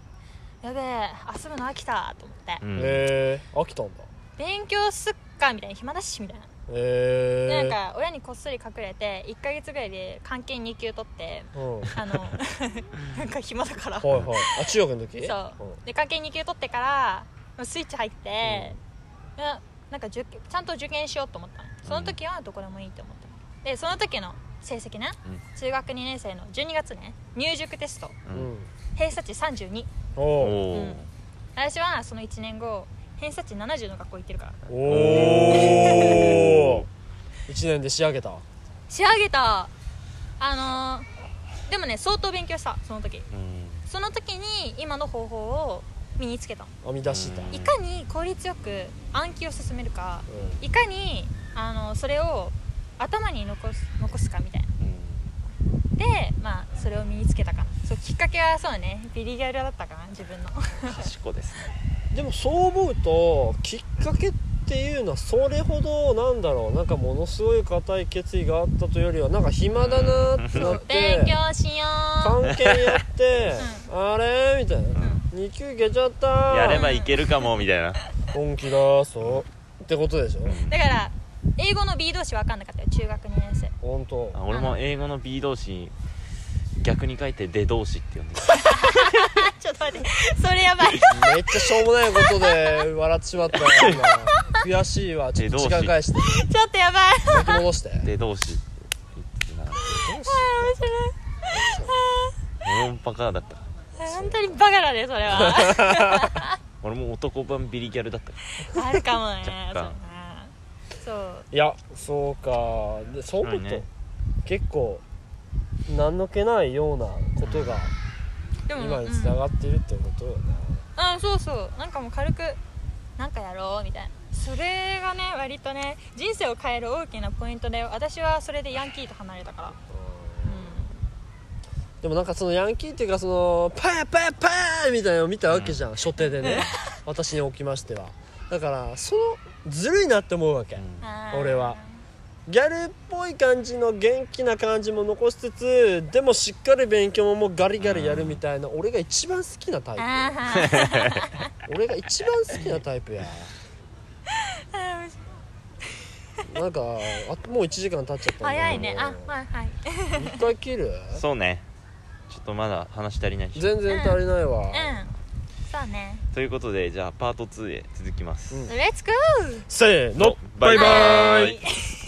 やべえ遊ぶの飽きたと思って、ーうん。へえ飽きたんだ。勉強すっかみたいな暇だしみたいな、へえでなんか親にこっそり隠れて1ヶ月ぐらいで漢検2級取ってうん。はいあの なんか暇だから。はいあ中学の時？そう。で漢検2級取ってからスイッチ入って、いやなんかちゃんと受験しようと思ったの。その時はどこでもいいと思ったでその時の成績ね、うん。中学2年生の12月ね。入塾テスト。うん。うん偏差値32おおおおうん。私はその1年後偏差値70の学校行ってるから。おお一年で仕上げた？仕上げた。あのーでもね相当勉強したその時。うん。その時に今の方法を身につけた。の編み出したうん。いかに効率よく暗記を進めるか。ういかにあのそれを頭に残す残すかみたいな。うん。でまあそれを身につけたかな。そうきっかけはそうね。ビリギャルだったかな自分の。賢いですね。んでもそう思うときっかけっていうのはそれほどなんだろう。なんかものすごい固い決意があったというよりはなんか暇だなってなって勉強しよう。関係やって、あれ？みたいな、2級いけちゃったやればいけるかもみたいな。本気だそう。ってことでしょ？だから英語の B 動詞分かんなかったよ中学2年生。本当。あ俺も英語の B 動詞逆に書いて出動詞って呼んで ちょっと待って。それやばい。めっちゃしょうもないことで笑ってしまったよ今。悔しいわ。ちょっと時間返して。ちょっとやばい。巻き戻して。出動詞って言ってなかった俺もバカだった。本当にバカだねそれは。俺も男版ビリギャルだった。あるかもね若干。そう。いやそうか。でそう思うと、はいね。結構何の気ないようなことがでも今につながってるってことよね、うん、そうそう。なんかもう軽くなんかやろうみたいな。それがね割とね人生を変える大きなポイントだよ。私はそれでヤンキーと離れたから。でもなんかそのヤンキーっていうかそのパーパーパーみたいなのを見たわけじゃん、初手でね。私におきましては。だからそのずるいなって思うわけ、俺はギャルっぽい感じの元気な感じも残しつつでもしっかり勉強ももうガリガリやるみたいな、俺が一番好きなタイあプ俺が一番好きなタイプや。なんかあもう1時間経っちゃった早いね。あはいはい。一回切る？そうね。ちょっとまだ話足りないし。全然足りないわ、うん。そうね。ということでじゃあパート2へ続きます、うん。レッツゴーせーの。バイバイ。イ